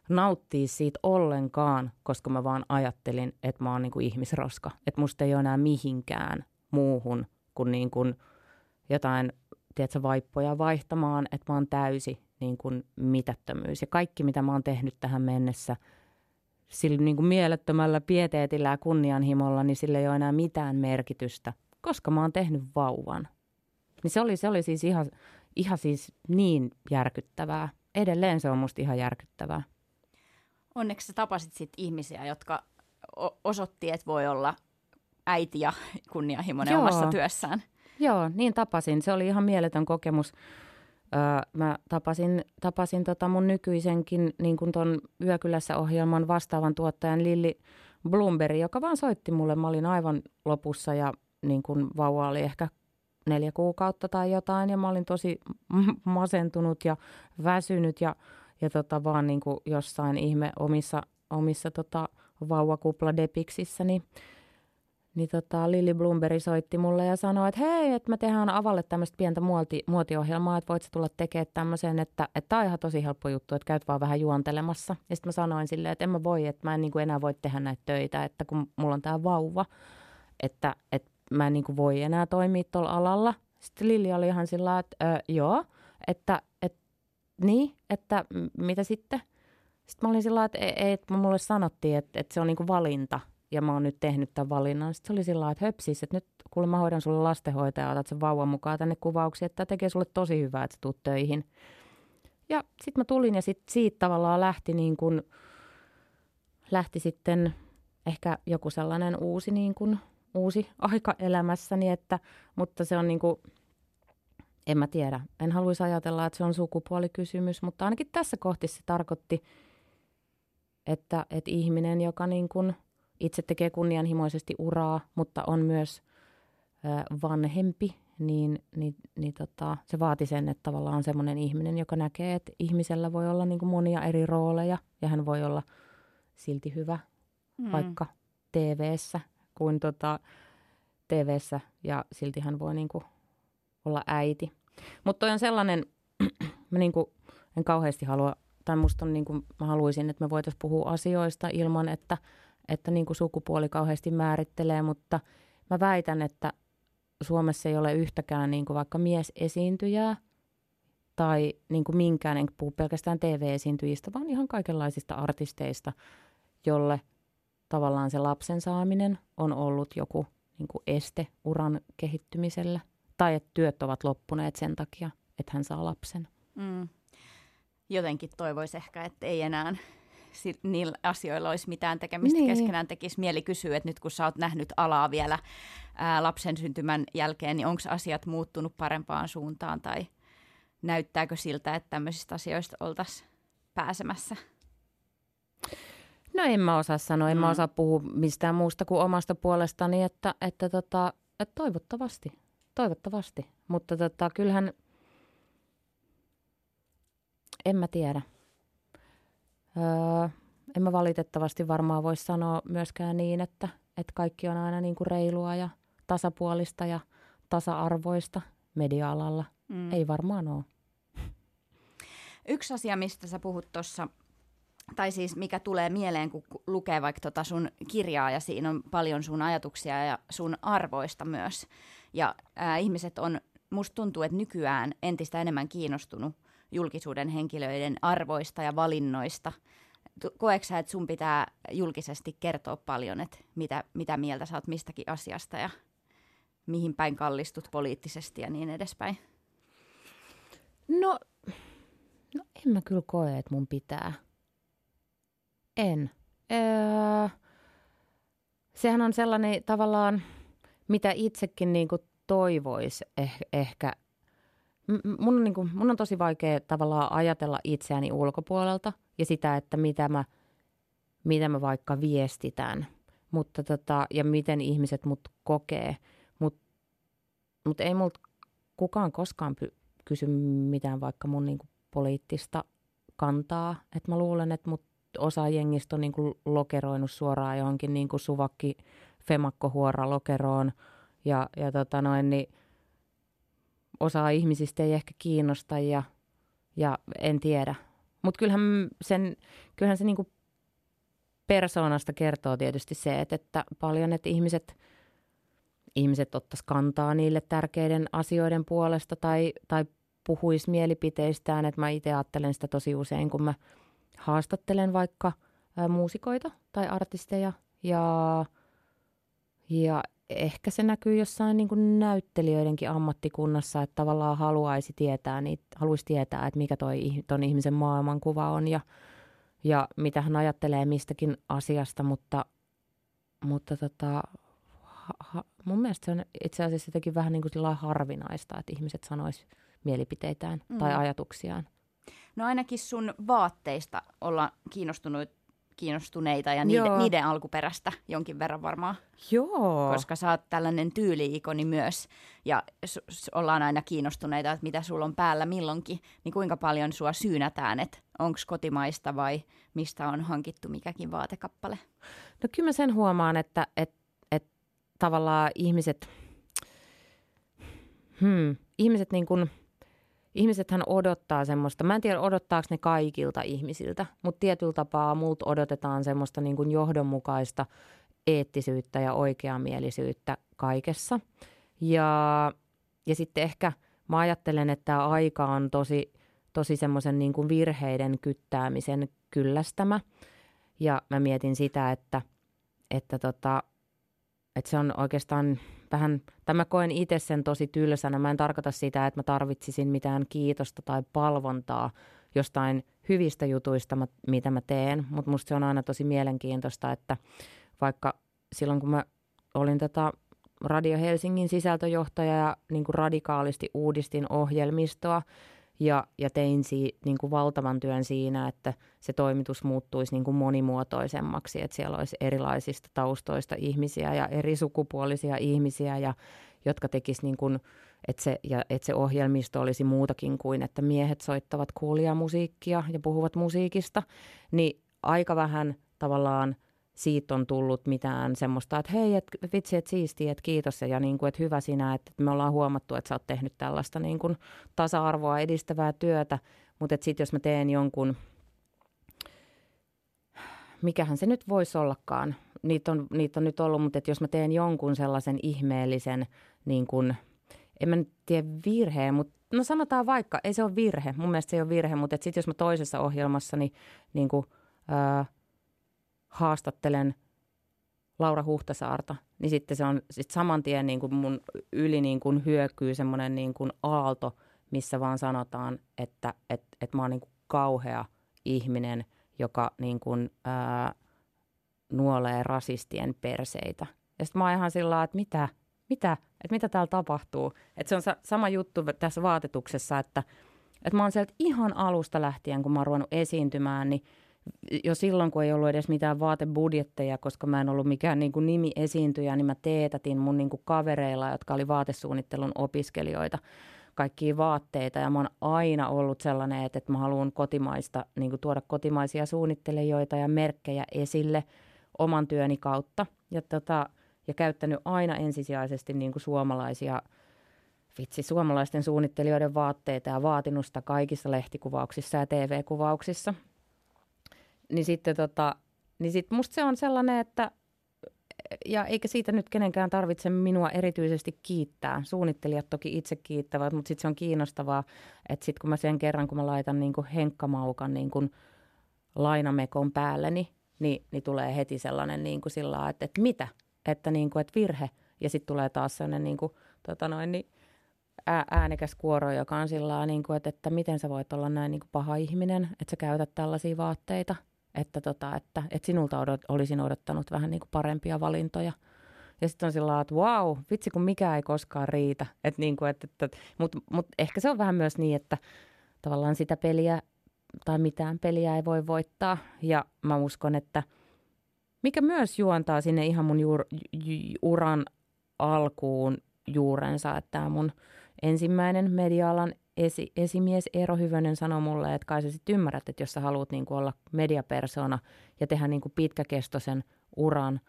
nauttia siitä ollenkaan, koska mä vaan ajattelin, että mä oon niin kuin ihmisroska. Että musta ei ole enää mihinkään muuhun kuin, niin kuin jotain, tiedätkö, vaippoja vaihtamaan, että mä oon täysi niin kuin mitättömyys. Ja kaikki, mitä mä oon tehnyt tähän mennessä sillä niin kuin mielettömällä pieteetillä ja kunnianhimolla, niin sillä ei ole enää mitään merkitystä, koska mä oon tehnyt vauvan. Niin se oli, se oli siis ihan, ihan siis niin järkyttävää. Edelleen se on musta ihan järkyttävää. Onneksi sä tapasit sit ihmisiä, jotka osoitti, että voi olla äiti ja kunnianhimoinen Joo. omassa työssään. Joo, niin tapasin. Se oli ihan mieletön kokemus. Öö, mä tapasin, tapasin tota mun nykyisenkin niin kuin ton Yökylässä ohjelman vastaavan tuottajan Lilli Bloomberg, joka vaan soitti mulle. Mä olin aivan lopussa ja niin kuin vauva oli ehkä neljä kuukautta tai jotain ja mä olin tosi masentunut ja väsynyt ja, ja tota vaan niin kuin jossain ihme omissa, omissa tota vauvakupladepiksissä, niin niin tota, Lili Bloomberg soitti mulle ja sanoi, että hei, että me tehdään avalle tämmöistä pientä muoti, muotiohjelmaa, että voit sä tulla tekemään tämmöisen, että tämä on ihan tosi helppo juttu, että käyt vaan vähän juontelemassa. Ja sitten mä sanoin silleen, että en mä voi, että mä en niin kuin enää voi tehdä näitä töitä, että kun mulla on tämä vauva, että, että mä en niin kuin voi enää toimia tuolla alalla. Sitten Lili oli ihan sillä että joo, että, että niin, että mitä sitten? Sitten mä olin sillä että, e, että mulle sanottiin, että, että se on niin kuin valinta, ja mä oon nyt tehnyt tämän valinnan. Sitten se oli sillä että höpsis, että nyt kuule mä hoidan sulle lastenhoitaja, otat sen vauvan mukaan tänne kuvauksiin, että tämä tekee sulle tosi hyvää, että sä tuut töihin. Ja sitten mä tulin ja sit siitä tavallaan lähti niin kuin, lähti sitten ehkä joku sellainen uusi, niin kuin, uusi aika elämässäni, että, mutta se on niin kuin, en mä tiedä. En haluaisi ajatella, että se on sukupuolikysymys, mutta ainakin tässä kohti se tarkoitti, että, että ihminen, joka niin kuin itse tekee kunnianhimoisesti uraa, mutta on myös vanhempi, niin, niin, niin tota, se vaati sen, että tavallaan on semmoinen ihminen, joka näkee, että ihmisellä voi olla niin kuin monia eri rooleja ja hän voi olla silti hyvä mm. vaikka tv kuin tota, tv ja silti hän voi niin kuin olla äiti. Mutta toi on sellainen, mä niin kuin en kauheasti halua, tai musta on niin kuin, mä haluaisin, että me voitaisiin puhua asioista ilman, että, että niin kuin sukupuoli kauheasti määrittelee, mutta mä väitän, että Suomessa ei ole yhtäkään niin kuin vaikka miesesiintyjää tai niin kuin minkään, en puhu pelkästään TV-esiintyjistä, vaan ihan kaikenlaisista artisteista, jolle tavallaan se lapsen saaminen on ollut joku niin kuin este uran kehittymiselle tai että työt ovat loppuneet sen takia, että hän saa lapsen. Mm. Jotenkin toivoisi ehkä, että ei enää niillä asioilla olisi mitään tekemistä niin. keskenään. Tekisi mieli kysyä, että nyt kun sä oot nähnyt alaa vielä ää, lapsen syntymän jälkeen, niin onko asiat muuttunut parempaan suuntaan tai näyttääkö siltä, että tämmöisistä asioista oltaisiin pääsemässä? No en mä osaa sanoa, en mm. mä osaa puhua mistään muusta kuin omasta puolestani, että, että, tota, että toivottavasti, toivottavasti. Mutta tota, kyllähän, en mä tiedä. Öö, en mä valitettavasti varmaan voi sanoa myöskään niin, että, että kaikki on aina niin kuin reilua ja tasapuolista ja tasa-arvoista media-alalla. Mm. Ei varmaan ole. Yksi asia, mistä sä puhut tuossa, tai siis mikä tulee mieleen, kun lukee vaikka tota sun kirjaa ja siinä on paljon sun ajatuksia ja sun arvoista myös. Ja ää, ihmiset on, musta tuntuu, että nykyään entistä enemmän kiinnostunut julkisuuden henkilöiden arvoista ja valinnoista. Koetko sä, että sun pitää julkisesti kertoa paljon, että mitä, mitä mieltä sä oot mistäkin asiasta ja mihin päin kallistut poliittisesti ja niin edespäin? No, no en mä kyllä koe, että mun pitää. En. Öö, sehän on sellainen tavallaan, mitä itsekin niin toivoisi eh, ehkä. Mun on, niin kuin, mun on tosi vaikea tavallaan ajatella itseäni ulkopuolelta ja sitä, että mitä mä, mitä mä vaikka viestitän mutta tota, ja miten ihmiset mut kokee – mutta ei multa kukaan koskaan py- kysy mitään vaikka mun niinku poliittista kantaa. Et mä luulen, että mut osa jengistä on niinku lokeroinut suoraan johonkin niinku suvakki femakkohuora lokeroon. Ja, ja tota noin, niin osa ihmisistä ei ehkä kiinnosta ja, ja en tiedä. Mutta kyllähän, sen, kyllähän se niinku persoonasta kertoo tietysti se, että, että paljon, että ihmiset – ihmiset ottaisi kantaa niille tärkeiden asioiden puolesta tai, tai puhuisi mielipiteistään. Että mä itse ajattelen sitä tosi usein, kun mä haastattelen vaikka ä, muusikoita tai artisteja ja, ja ehkä se näkyy jossain niin kuin näyttelijöidenkin ammattikunnassa, että tavallaan haluaisi tietää, niin haluaisi tietää, että mikä toi ton ihmisen maailmankuva on ja, ja mitä hän ajattelee mistäkin asiasta, mutta, mutta tota, ha, mun mielestä se on itse asiassa jotenkin vähän niin kuin harvinaista, että ihmiset sanois mielipiteitään mm. tai ajatuksiaan. No ainakin sun vaatteista olla kiinnostunut, kiinnostuneita ja niiden, niiden alkuperästä jonkin verran varmaan. Joo. Koska sä oot tällainen tyyliikoni myös ja s- ollaan aina kiinnostuneita, että mitä sulla on päällä milloinkin, niin kuinka paljon sua syynätään, että onko kotimaista vai mistä on hankittu mikäkin vaatekappale? No kyllä mä sen huomaan, että, että tavallaan ihmiset, hmm, ihmiset niin kuin, ihmisethän odottaa semmoista, mä en tiedä odottaako ne kaikilta ihmisiltä, mutta tietyllä tapaa multa odotetaan semmoista niin kuin johdonmukaista eettisyyttä ja oikeamielisyyttä kaikessa. Ja, ja sitten ehkä mä ajattelen, että tämä aika on tosi, tosi semmoisen niin kuin virheiden kyttäämisen kyllästämä. Ja mä mietin sitä, että, että tota, että se on oikeastaan vähän, tai mä koen itse sen tosi tylsänä. Mä en tarkoita sitä, että mä tarvitsisin mitään kiitosta tai palvontaa jostain hyvistä jutuista, mitä mä teen, mutta musta se on aina tosi mielenkiintoista, että vaikka silloin kun mä olin tätä Radio Helsingin sisältöjohtaja ja niin kuin radikaalisti uudistin ohjelmistoa ja, ja tein si, niin kuin valtavan työn siinä, että se toimitus muuttuisi niin kuin monimuotoisemmaksi, että siellä olisi erilaisista taustoista ihmisiä ja eri sukupuolisia ihmisiä, ja, jotka tekisivät niin kuin, että se, ja että se ohjelmisto olisi muutakin kuin, että miehet soittavat kuulia musiikkia ja puhuvat musiikista, niin aika vähän tavallaan – siitä on tullut mitään semmoista, että hei, et, vitsi, että siistiä, että kiitos ja niin kuin, että hyvä sinä, että me ollaan huomattu, että sä oot tehnyt tällaista niin kuin tasa-arvoa edistävää työtä, mutta sitten jos mä teen jonkun, mikähän se nyt voisi ollakaan, niitä on, niitä on nyt ollut, mutta että jos mä teen jonkun sellaisen ihmeellisen, niin kuin, en mä nyt tiedä virheen, mutta no sanotaan vaikka, ei se ole virhe, mun mielestä se ei ole virhe, mutta sitten jos mä toisessa ohjelmassani niin kuin, ää, haastattelen Laura Huhtasaarta, niin sitten se on sit saman tien niin kuin mun yli niin kuin hyökyy semmoinen niin kuin aalto, missä vaan sanotaan, että et, et mä oon niin kuin kauhea ihminen, joka niin kuin, ää, nuolee rasistien perseitä. Ja sitten mä oon ihan sillä että mitä, mitä, että mitä täällä tapahtuu. Että se on sa- sama juttu tässä vaatetuksessa, että, että mä oon sieltä ihan alusta lähtien, kun mä oon ruvennut esiintymään, niin – jo silloin, kun ei ollut edes mitään vaatebudjetteja, koska mä en ollut mikään niin kuin nimi-esiintyjä, niin mä teetätin mun niin kuin kavereilla, jotka oli vaatesuunnittelun opiskelijoita, kaikkia vaatteita. Ja mä oon aina ollut sellainen, että, että mä haluan kotimaista, niin kuin tuoda kotimaisia suunnittelijoita ja merkkejä esille oman työni kautta. Ja, tota, ja käyttänyt aina ensisijaisesti niin kuin suomalaisia vitsi, suomalaisten suunnittelijoiden vaatteita ja vaatinut sitä kaikissa lehtikuvauksissa ja TV-kuvauksissa – niin sitten tota, niin sit musta se on sellainen, että ja eikä siitä nyt kenenkään tarvitse minua erityisesti kiittää. Suunnittelijat toki itse kiittävät, mutta sitten se on kiinnostavaa, että sitten kun mä sen kerran, kun mä laitan niin kuin henkkamaukan niin kuin lainamekon päälleni, niin, niin tulee heti sellainen niin kuin sillä että, että mitä, että, niin kuin, että virhe. Ja sitten tulee taas sellainen niin kuin, tota noin, niin äänekäs kuoro, joka on sillä niin kuin, että, että miten sä voit olla näin niin kuin paha ihminen, että sä käytät tällaisia vaatteita – että, tota, että, että sinulta odot, olisin odottanut vähän niin kuin parempia valintoja. Ja sitten on sillä että wow, vitsi kun mikä ei koskaan riitä. Et niin kuin, että, että, Mutta mut ehkä se on vähän myös niin, että tavallaan sitä peliä tai mitään peliä ei voi voittaa. Ja mä uskon, että mikä myös juontaa sinne ihan mun juur, ju, uran alkuun juurensa, että tämä mun ensimmäinen media-alan esi, esimies Eero Hyvönen sanoi mulle, että kai sä sitten ymmärrät, että jos sä haluat niin olla mediapersona ja tehdä niin kuin pitkäkestoisen uran,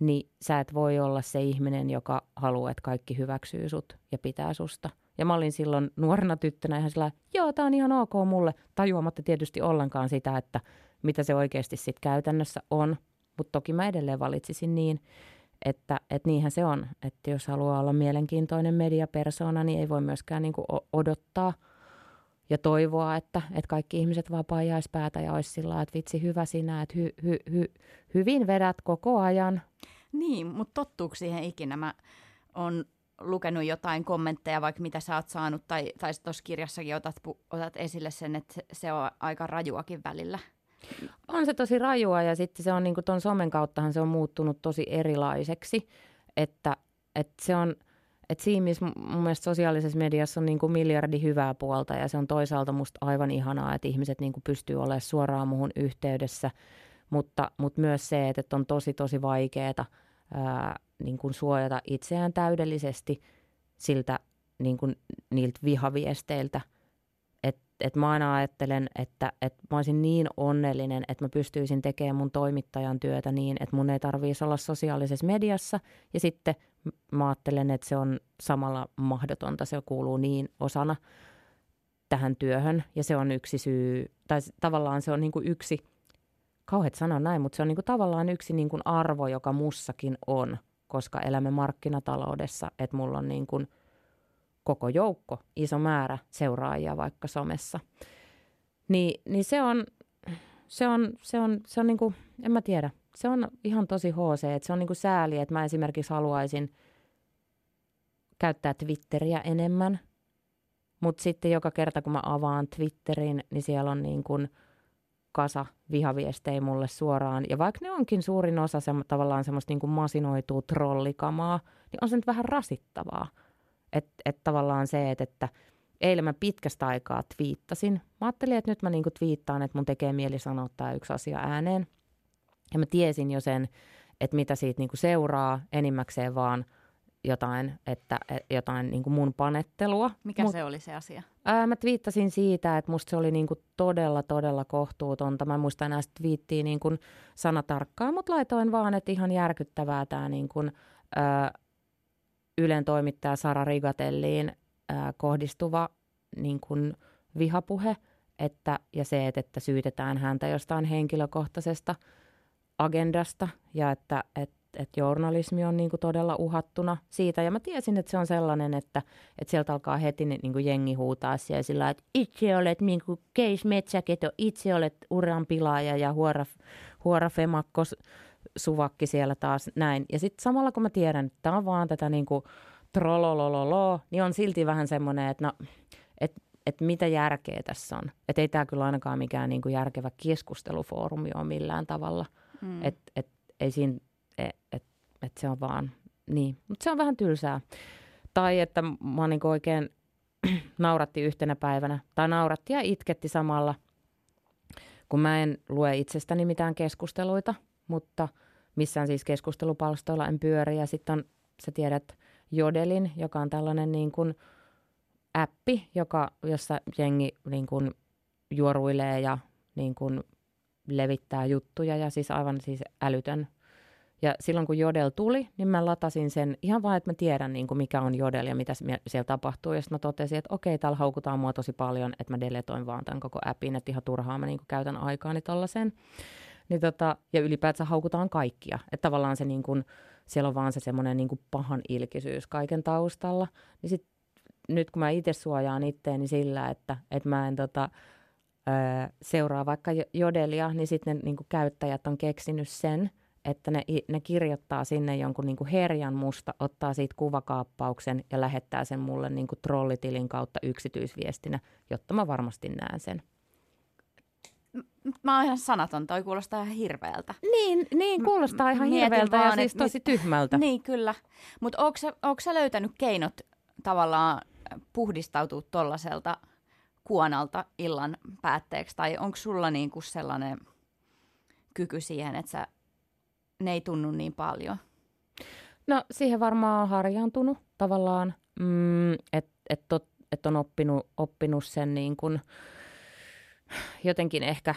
niin sä et voi olla se ihminen, joka haluaa, että kaikki hyväksyy sut ja pitää susta. Ja mä olin silloin nuorena tyttönä ihan sillä joo, tää on ihan ok mulle, tajuamatta tietysti ollenkaan sitä, että mitä se oikeasti sitten käytännössä on. Mutta toki mä edelleen valitsisin niin, että, että niinhän se on, että jos haluaa olla mielenkiintoinen mediapersona, niin ei voi myöskään niin kuin odottaa ja toivoa, että, että kaikki ihmiset vaan paijaisi päätä ja olisi sillä että vitsi hyvä sinä, että hy, hy, hy, hyvin vedät koko ajan. Niin, mutta tottuuko siihen ikinä? Mä oon lukenut jotain kommentteja, vaikka mitä sä oot saanut, tai, tai tuossa kirjassakin otat, otat esille sen, että se on aika rajuakin välillä. On se tosi rajua ja sitten se on niin kuin ton somen kauttahan se on muuttunut tosi erilaiseksi, että, että se on, että siinä missä mun mielestä sosiaalisessa mediassa on niin kuin miljardi hyvää puolta ja se on toisaalta musta aivan ihanaa, että ihmiset niin kuin pystyy olemaan suoraan muhun yhteydessä, mutta, mutta myös se, että on tosi tosi vaikeaa ää, niin kuin suojata itseään täydellisesti siltä niin kuin niiltä vihaviesteiltä – et mä aina ajattelen, että, että mä olisin niin onnellinen, että mä pystyisin tekemään mun toimittajan työtä niin, että mun ei tarvitsisi olla sosiaalisessa mediassa. Ja sitten mä ajattelen, että se on samalla mahdotonta, se kuuluu niin osana tähän työhön. Ja se on yksi syy, tai tavallaan se on niin kuin yksi, kauheat sanoa näin, mutta se on niin kuin tavallaan yksi niin kuin arvo, joka mussakin on, koska elämme markkinataloudessa, että mulla on niin kuin – koko joukko, iso määrä seuraajia vaikka somessa. Niin, niin se on, se on, se on, se on niinku, en mä tiedä, se on ihan tosi HC, että se on niinku sääli, että mä esimerkiksi haluaisin käyttää Twitteriä enemmän, mutta sitten joka kerta kun mä avaan Twitterin, niin siellä on niin kuin kasa vihaviestejä mulle suoraan. Ja vaikka ne onkin suurin osa se, tavallaan semmoista niin kuin masinoituu trollikamaa, niin on se nyt vähän rasittavaa. Että et tavallaan se, että, että eilen mä pitkästä aikaa twiittasin. Mä ajattelin, että nyt mä niin kuin twiittaan, että mun tekee mieli sanoa tämä yksi asia ääneen. Ja mä tiesin jo sen, että mitä siitä niin kuin seuraa enimmäkseen vaan – jotain, että, jotain niin kuin mun panettelua. Mikä Mut, se oli se asia? Ää, mä twiittasin siitä, että musta se oli niin kuin todella, todella kohtuutonta. Mä muistan enää twiittiä niin kuin sanatarkkaan, mutta laitoin vaan, että ihan järkyttävää tämä niin kuin, ää, Ylen toimittaja Sara Rigatelliin ää, kohdistuva niin kuin vihapuhe että, ja se, että, syytetään häntä jostain henkilökohtaisesta agendasta ja että, että että journalismi on niin kuin todella uhattuna siitä. Ja mä tiesin, että se on sellainen, että, että sieltä alkaa heti niin kuin jengi huutaa siellä sillä että itse olet niin kuin keis metsäketo, itse olet uran pilaaja ja huora, huora femakko suvakki siellä taas näin. Ja sitten samalla kun mä tiedän, että tämä on vaan tätä niin kuin trololololo, niin on silti vähän semmoinen, että no, että että mitä järkeä tässä on. Että ei tämä kyllä ainakaan mikään niin kuin järkevä keskustelufoorumi ole millään tavalla. Mm. Että et, ei siinä että et, et se on vaan niin. Mutta se on vähän tylsää. Tai että mä niin oikein nauratti yhtenä päivänä, tai nauratti ja itketti samalla, kun mä en lue itsestäni mitään keskusteluita, mutta missään siis keskustelupalstoilla en pyöri. Ja sitten on, sä tiedät, Jodelin, joka on tällainen niin kuin appi, joka, jossa jengi niin kuin juoruilee ja niin kuin levittää juttuja ja siis aivan siis älytön ja silloin kun Jodel tuli, niin mä latasin sen ihan vain, että mä tiedän niin kuin mikä on Jodel ja mitä siellä tapahtuu. Ja sitten mä totesin, että okei, täällä haukutaan mua tosi paljon, että mä deletoin vaan tämän koko appin, että ihan turhaa mä niin kuin käytän aikaani tollaiseen. Niin tota, ja ylipäätään haukutaan kaikkia. Että tavallaan se niin kuin, siellä on vaan se semmoinen niin pahan ilkisyys kaiken taustalla. Niin sit, nyt kun mä itse suojaan itteeni sillä, että, että mä en tota, öö, seuraa vaikka Jodelia, niin sitten ne niin käyttäjät on keksinyt sen – että ne, ne kirjoittaa sinne jonkun niin herjan musta, ottaa siitä kuvakaappauksen ja lähettää sen mulle niin trollitilin kautta yksityisviestinä, jotta mä varmasti näen sen. Mä oon ihan sanaton, toi kuulostaa ihan hirveältä. Niin, niin kuulostaa ihan Mietin hirveältä vaan, ja siis tosi mit... tyhmältä. Niin, kyllä. Mutta onko sä löytänyt keinot tavallaan puhdistautua tollaselta kuonalta illan päätteeksi? Tai onko sulla niinku sellainen kyky siihen, että sä ne ei tunnu niin paljon? No siihen varmaan on harjaantunut tavallaan, mm, että et, et on oppinut, oppinut sen niin kuin jotenkin ehkä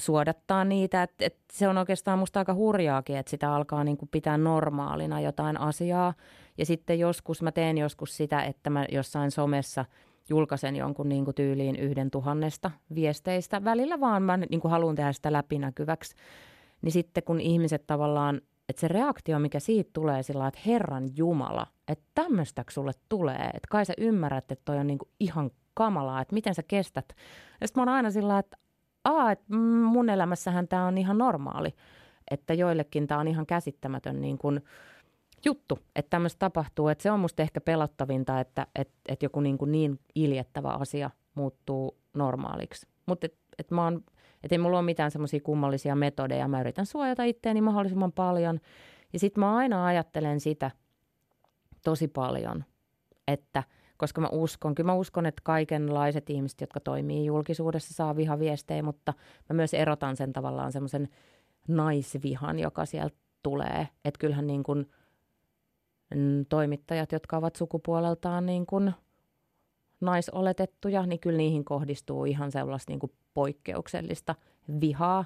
suodattaa niitä. että et se on oikeastaan musta aika hurjaakin, että sitä alkaa niin kuin pitää normaalina jotain asiaa. Ja sitten joskus, mä teen joskus sitä, että mä jossain somessa julkaisen jonkun niin kuin tyyliin yhden tuhannesta viesteistä. Välillä vaan mä niin kuin haluan tehdä sitä läpinäkyväksi niin sitten kun ihmiset tavallaan, että se reaktio, mikä siitä tulee sillä että Herran Jumala, että tämmöistä sulle tulee, että kai sä ymmärrät, että toi on niinku ihan kamalaa, että miten sä kestät. Ja sitten mä oon aina sillä että Aa, että mun elämässähän tämä on ihan normaali, että joillekin tämä on ihan käsittämätön niin kuin juttu, että tämmöistä tapahtuu. Että se on musta ehkä pelottavinta, että, että, että joku niin, kuin niin iljettävä asia muuttuu normaaliksi. Mutta et, et mä oon että ei mulla ole mitään semmoisia kummallisia metodeja. Mä yritän suojata itteeni mahdollisimman paljon. Ja sitten mä aina ajattelen sitä tosi paljon, että koska mä uskon, kyllä mä uskon, että kaikenlaiset ihmiset, jotka toimii julkisuudessa, saa vihaviestejä, mutta mä myös erotan sen tavallaan semmoisen naisvihan, joka sieltä tulee. Että kyllähän niin kuin mm, toimittajat, jotka ovat sukupuoleltaan niin kuin naisoletettuja, niin kyllä niihin kohdistuu ihan sellaista niin kuin poikkeuksellista vihaa.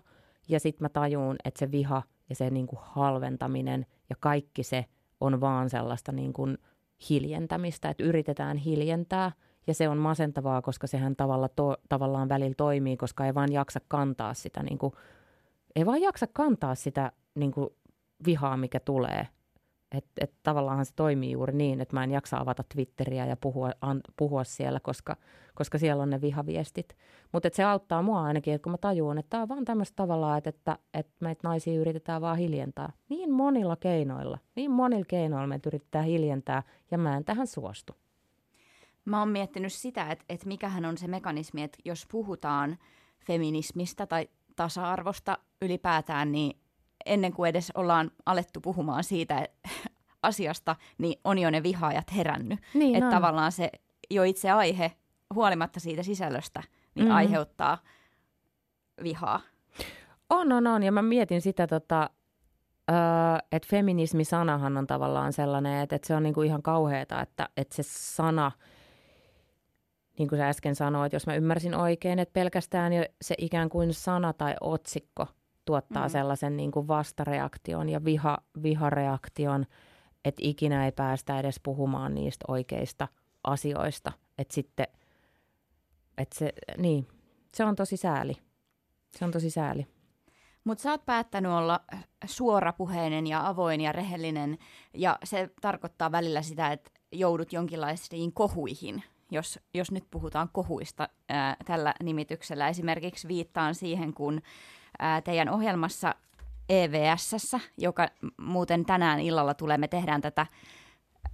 Ja sitten mä tajuun, että se viha ja se niin kuin halventaminen ja kaikki se on vaan sellaista niin kuin hiljentämistä, että yritetään hiljentää. Ja se on masentavaa, koska sehän tavalla to, tavallaan välillä toimii, koska ei vaan jaksa kantaa sitä, niin kuin, ei vaan jaksa kantaa sitä niin kuin vihaa, mikä tulee että et tavallaan se toimii juuri niin, että mä en jaksa avata Twitteriä ja puhua, an, puhua siellä, koska, koska siellä on ne vihaviestit. Mutta se auttaa mua ainakin, että kun mä tajuan, että tämä on vaan tämmöistä tavallaan, että, että, että meitä naisia yritetään vaan hiljentää. Niin monilla keinoilla, niin monilla keinoilla meitä yritetään hiljentää ja mä en tähän suostu. Mä oon miettinyt sitä, että, että mikähän on se mekanismi, että jos puhutaan feminismistä tai tasa-arvosta ylipäätään, niin ennen kuin edes ollaan alettu puhumaan siitä asiasta, niin on jo ne vihaajat herännyt. Niin että tavallaan se jo itse aihe, huolimatta siitä sisällöstä, niin Mm. aiheuttaa vihaa. On, on, on. Ja mä mietin sitä, tota, että feminismi-sanahan on tavallaan sellainen, että, että se on niinku ihan kauheata, että, että se sana, niin kuin sä äsken sanoit, jos mä ymmärsin oikein, että pelkästään jo se ikään kuin sana tai otsikko tuottaa Mm. sellaisen niin kuin vastareaktion ja viha, vihareaktion, että ikinä ei päästä edes puhumaan niistä oikeista asioista. Että sitten, että se, niin, se on tosi sääli. Se on tosi sääli. Mutta sä oot päättänyt olla suorapuheinen ja avoin ja rehellinen, ja se tarkoittaa välillä sitä, että joudut jonkinlaisiin kohuihin, jos, jos nyt puhutaan kohuista ää, tällä nimityksellä. Esimerkiksi viittaan siihen, kun ää, teidän ohjelmassa EVSssä, joka muuten tänään illalla tulee, me tehdään tätä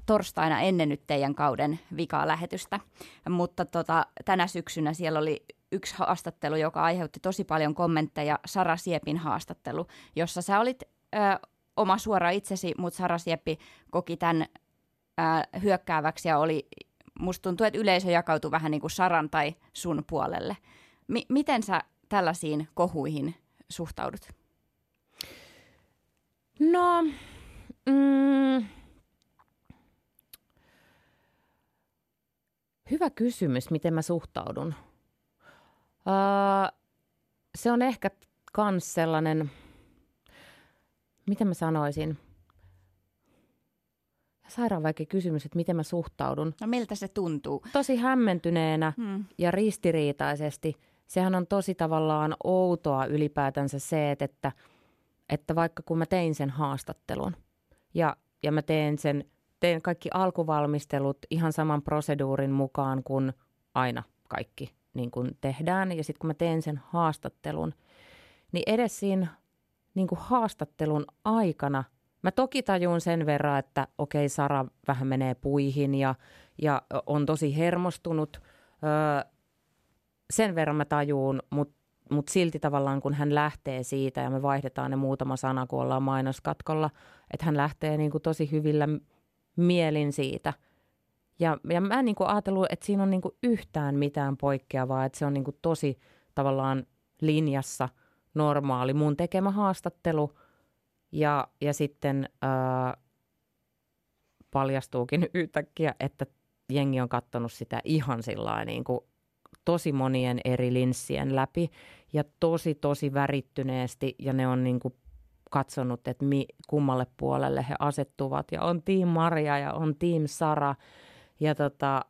torstaina ennen nyt teidän kauden vikaa lähetystä. Mutta tota, tänä syksynä siellä oli yksi haastattelu, joka aiheutti tosi paljon kommentteja, Sara Siepin haastattelu, jossa sä olit ö, oma suora itsesi, mutta Sara Sieppi koki tämän ö, hyökkääväksi ja oli, musta tuntuu, että yleisö jakautui vähän niin kuin Saran tai sun puolelle. Mi- miten sä tällaisiin kohuihin suhtaudut? No, mm, hyvä kysymys, miten mä suhtaudun. Uh, se on ehkä kans sellainen, miten mä sanoisin, sairaan vaikea kysymys, että miten mä suhtaudun. No miltä se tuntuu? Tosi hämmentyneenä Hmm. ja ristiriitaisesti. Sehän on tosi tavallaan outoa ylipäätänsä se, että, että, että vaikka kun mä tein sen haastattelun ja, ja mä teen sen, teen kaikki alkuvalmistelut ihan saman proseduurin mukaan kuin aina kaikki niin kuin tehdään. Ja sitten kun mä teen sen haastattelun, niin edes siinä niin kuin haastattelun aikana mä toki tajun sen verran, että okei Sara vähän menee puihin ja, ja on tosi hermostunut. Öö, sen verran mä tajuun, mutta mut silti tavallaan kun hän lähtee siitä ja me vaihdetaan ne muutama sana, kun ollaan mainoskatkolla, että hän lähtee niin kuin tosi hyvillä mielin siitä. Ja, ja mä en niin kuin ajatellut, että siinä on niin kuin yhtään mitään poikkeavaa, että se on niin kuin tosi tavallaan linjassa normaali mun tekemä haastattelu ja, ja sitten ää, paljastuukin yhtäkkiä, että jengi on katsonut sitä ihan sillä niin kuin tosi monien eri linssien läpi ja tosi tosi värittyneesti ja ne on niin kuin katsonut, että mi, kummalle puolelle he asettuvat ja on Team Maria ja on Team Sara ja tota,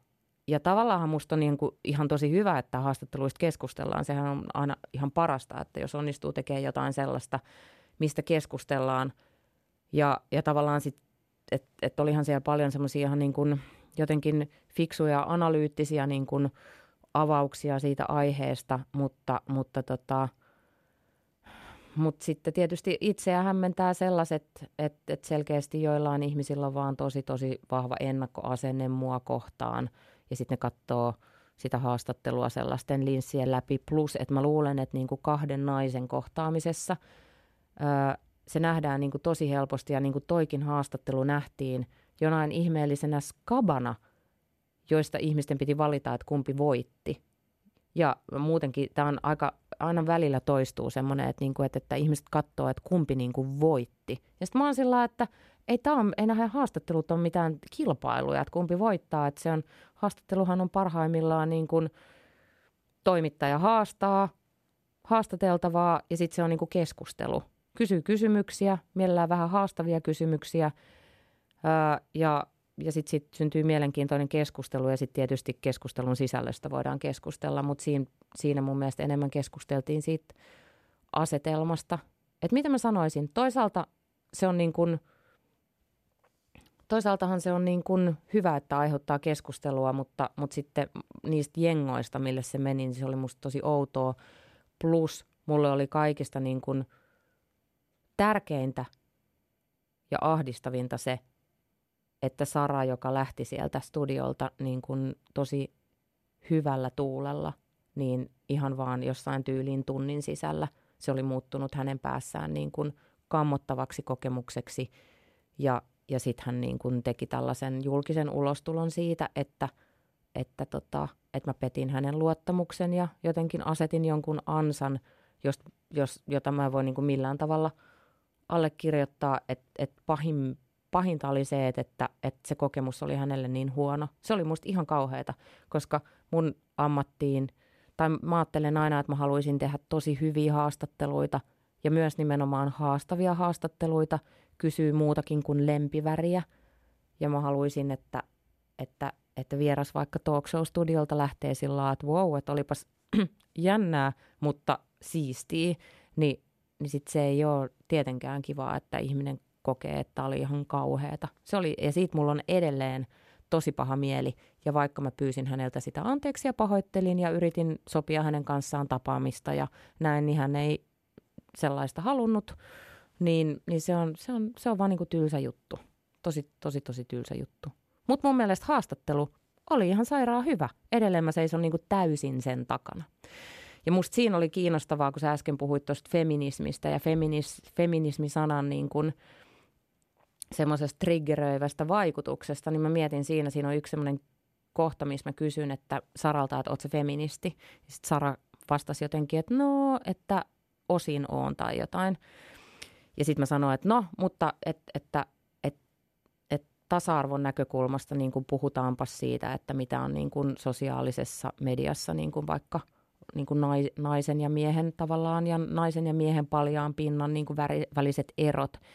ja tavallaan musta on niin kuin ihan tosi hyvä, että haastatteluista keskustellaan. Sehän on aina ihan parasta, että jos onnistuu tekemään jotain sellaista, mistä keskustellaan. Ja, ja tavallaan sitten, että et olihan siellä paljon semmoisia ihan niin kuin jotenkin fiksuja analyyttisiä niin kuin avauksia siitä aiheesta, mutta, mutta tota, mutta sitten tietysti itseä hämmentää sellaiset, että, että selkeästi joillain ihmisillä on vaan tosi tosi vahva ennakkoasenne mua kohtaan ja sitten ne katsoo sitä haastattelua sellaisten linssien läpi. Plus, että mä luulen, että niinku kahden naisen kohtaamisessa öö, se nähdään niinku tosi helposti ja niinku toikin haastattelu nähtiin jonain ihmeellisenä skabana, joista ihmisten piti valita, että kumpi voitti. Ja muutenkin tämä on aika, aina välillä toistuu semmoinen, että, niinku, että, että ihmiset katsoo, että kumpi niinku voitti. Ja sitten mä oon sillä että ei, on, ei nämä haastattelut ole mitään kilpailuja, että kumpi voittaa. Että se on, haastatteluhan on parhaimmillaan niin kuin toimittaja haastaa haastateltavaa ja sitten se on niin kuin keskustelu. Kysyy kysymyksiä, mielellään vähän haastavia kysymyksiä ää, ja, ja sitten sit syntyy mielenkiintoinen keskustelu ja sitten tietysti keskustelun sisällöstä voidaan keskustella, mutta siinä, siinä mun mielestä enemmän keskusteltiin siitä asetelmasta. Että mitä mä sanoisin, toisaalta se on niin kuin – toisaaltahan se on niin kuin hyvä, että aiheuttaa keskustelua, mutta, mutta sitten niistä jengoista, mille se meni, niin se oli musta tosi outoa. Plus mulle oli kaikista niin kuin tärkeintä ja ahdistavinta se, että Sara, joka lähti sieltä studiolta niin kuin tosi hyvällä tuulella, niin ihan vaan jossain tyyliin tunnin sisällä se oli muuttunut hänen päässään niin kuin kammottavaksi kokemukseksi. Ja, ja sitten hän niin kuin teki tällaisen julkisen ulostulon siitä, että, että, tota, että mä petin hänen luottamuksen ja jotenkin asetin jonkun ansan, jos, jos, jota mä en voi niin kuin millään tavalla allekirjoittaa, että, että pahin, pahinta oli se, että, että, se kokemus oli hänelle niin huono. Se oli musta ihan kauheata, koska mun ammattiin, tai mä ajattelen aina, että mä haluaisin tehdä tosi hyviä haastatteluita ja myös nimenomaan haastavia haastatteluita, kysyy muutakin kuin lempiväriä. Ja mä haluaisin, että, että, että vieras vaikka talk show-studiolta lähtee sillä että wow, että olipas jännää, mutta siistii, niin, niin sit se ei ole tietenkään kivaa, että ihminen kokee, että oli ihan kauheata. Se oli, ja siitä mulla on edelleen tosi paha mieli. Ja vaikka mä pyysin häneltä sitä anteeksi ja pahoittelin ja yritin sopia hänen kanssaan tapaamista ja näin, niin hän ei sellaista halunnut, niin, niin se, on, se, on, se on vaan niin kuin tylsä juttu. Tosi, tosi, tosi tylsä juttu. Mutta mun mielestä haastattelu oli ihan sairaan hyvä. Edelleen mä seison niin kuin täysin sen takana. Ja musta siinä oli kiinnostavaa, kun sä äsken puhuit tuosta feminismistä ja feminis, feminismisanan niin kuin – semmoisesta triggeröivästä vaikutuksesta, niin mä mietin siinä, siinä on yksi semmoinen kohta, missä mä kysyn, että Saralta, että oot se feministi. Sitten Sara vastasi jotenkin, että no, että osin on tai jotain. Ja sitten mä sanoin, että no, mutta et, että et, et tasa-arvon näkökulmasta niin kuin puhutaanpa siitä, että mitä on niin kuin sosiaalisessa mediassa niin kuin vaikka niin kuin naisen ja miehen tavallaan ja naisen ja miehen paljaan pinnan niin kuin väliset erot –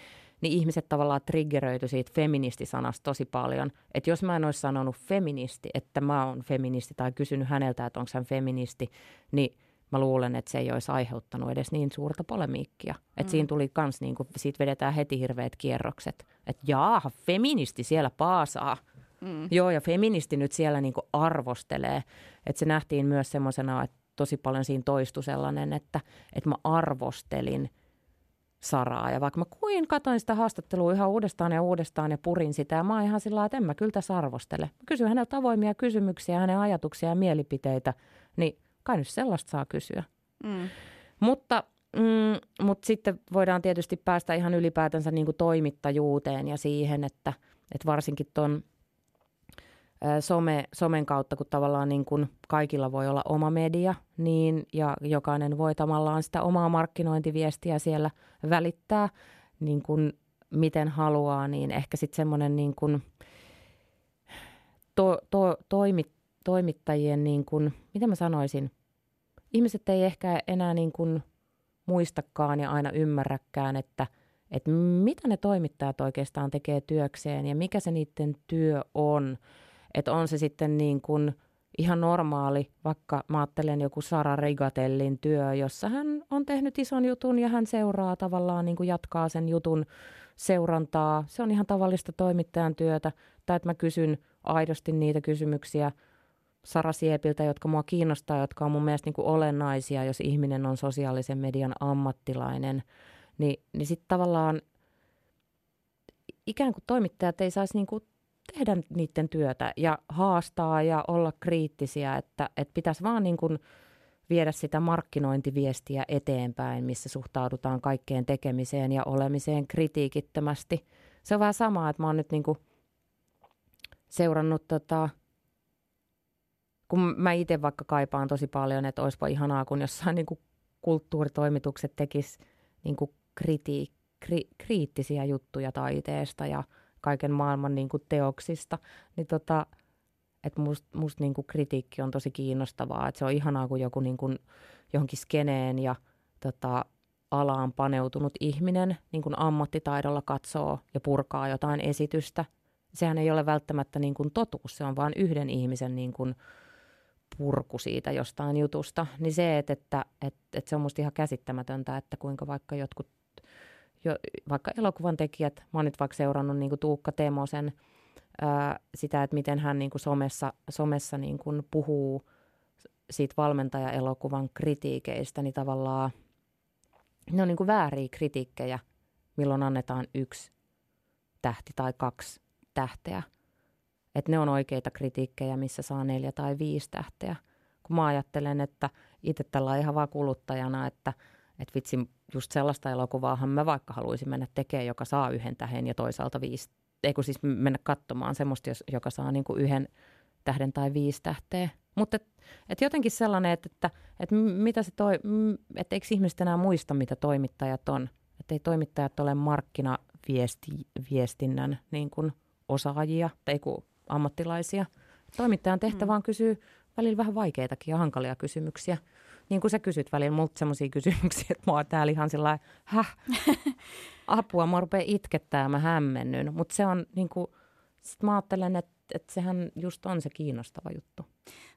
niin ihmiset tavallaan triggeröity siitä feministisanasta tosi paljon. Että jos mä en olisi sanonut feministi, että mä oon feministi tai kysynyt häneltä, että onko hän feministi, niin mä luulen, että se ei olisi aiheuttanut edes niin suurta polemiikkia. Että mm. siinä tuli kans, niin kuin, siitä vedetään heti hirveät kierrokset. Että jaaha, feministi siellä paasaa. Mm. Joo, ja feministi nyt siellä niin kuin arvostelee. Että se nähtiin myös semmoisena, että tosi paljon siinä toistui sellainen, että, että mä arvostelin – Saraa. Ja vaikka mä kuin katoin sitä haastattelua ihan uudestaan ja uudestaan ja purin sitä, ja mä oon ihan sillä että en mä kyllä tässä arvostele. Mä kysyn häneltä avoimia kysymyksiä, hänen ajatuksia ja mielipiteitä, niin kai nyt sellaista saa kysyä. Mm. Mutta, mm, mutta sitten voidaan tietysti päästä ihan ylipäätänsä niin kuin toimittajuuteen ja siihen, että, että varsinkin tuon some, somen kautta, kun tavallaan niin kuin kaikilla voi olla oma media, niin, ja jokainen voi tavallaan sitä omaa markkinointiviestiä siellä välittää niin kuin miten haluaa, niin ehkä sitten semmoinen niin to, to, toimi, toimittajien, niin kuin, mitä mä sanoisin, ihmiset ei ehkä enää niin kuin muistakaan ja aina ymmärräkään, että, että mitä ne toimittajat oikeastaan tekee työkseen ja mikä se niiden työ on – että on se sitten niin kuin ihan normaali, vaikka mä ajattelen joku Sara Rigatellin työ, jossa hän on tehnyt ison jutun ja hän seuraa tavallaan niin kuin jatkaa sen jutun seurantaa. Se on ihan tavallista toimittajan työtä. Tai että mä kysyn aidosti niitä kysymyksiä Sara Siepiltä, jotka mua kiinnostaa, jotka on mun mielestä niin kuin olennaisia, jos ihminen on sosiaalisen median ammattilainen. Ni, niin sitten tavallaan ikään kuin toimittajat ei saisi niin kuin tehdä niiden työtä ja haastaa ja olla kriittisiä, että, että pitäisi vaan niin kuin viedä sitä markkinointiviestiä eteenpäin, missä suhtaudutaan kaikkeen tekemiseen ja olemiseen kritiikittömästi. Se on vähän sama, että mä oon nyt niin kuin seurannut tota, kun mä itse vaikka kaipaan tosi paljon, että olisipa ihanaa, kun jossain niin kuin kulttuuritoimitukset tekis niin kuin kri, kriittisiä juttuja taiteesta ja – kaiken maailman niin kuin teoksista, niin tota, että musta must niin kritiikki on tosi kiinnostavaa, että se on ihanaa, kun joku niin kuin johonkin skeneen ja tota, alaan paneutunut ihminen niin kuin ammattitaidolla katsoo ja purkaa jotain esitystä. Sehän ei ole välttämättä niin kuin totuus, se on vain yhden ihmisen niin kuin purku siitä jostain jutusta. Niin se, että, että, että, että se on musta ihan käsittämätöntä, että kuinka vaikka jotkut jo, vaikka elokuvan tekijät, mä oon nyt vaikka seurannut niin kuin Tuukka Temosen ää, sitä, että miten hän niin kuin somessa, somessa niin kuin puhuu siitä valmentaja-elokuvan kritiikeistä, niin tavallaan ne on niin kuin vääriä kritiikkejä, milloin annetaan yksi tähti tai kaksi tähteä. Että ne on oikeita kritiikkejä, missä saa neljä tai viisi tähteä. Kun mä ajattelen, että itse tällä ihan vaan kuluttajana, että – että vitsi, just sellaista elokuvaahan mä vaikka haluaisin mennä tekemään, joka saa yhden tähden ja toisaalta viisi, ei kun siis mennä katsomaan semmoista, joka saa niin kuin yhden tähden tai viisi tähteä. Mutta et, et jotenkin sellainen, että, että, että mitä se toi, että eikö ihmiset enää muista, mitä toimittajat on. Että ei toimittajat ole markkinaviestinnän niin kuin osaajia tai kuin ammattilaisia. Toimittajan tehtävä mm. on kysyä välillä vähän vaikeitakin ja hankalia kysymyksiä. Niin kuin sä kysyt välillä multa sellaisia kysymyksiä, että oon täällä ihan sillä häh, apua, mä rupean itkettää mä hämmennyn. Mutta se on niin kuin, sit mä ajattelen, että, että sehän just on se kiinnostava juttu.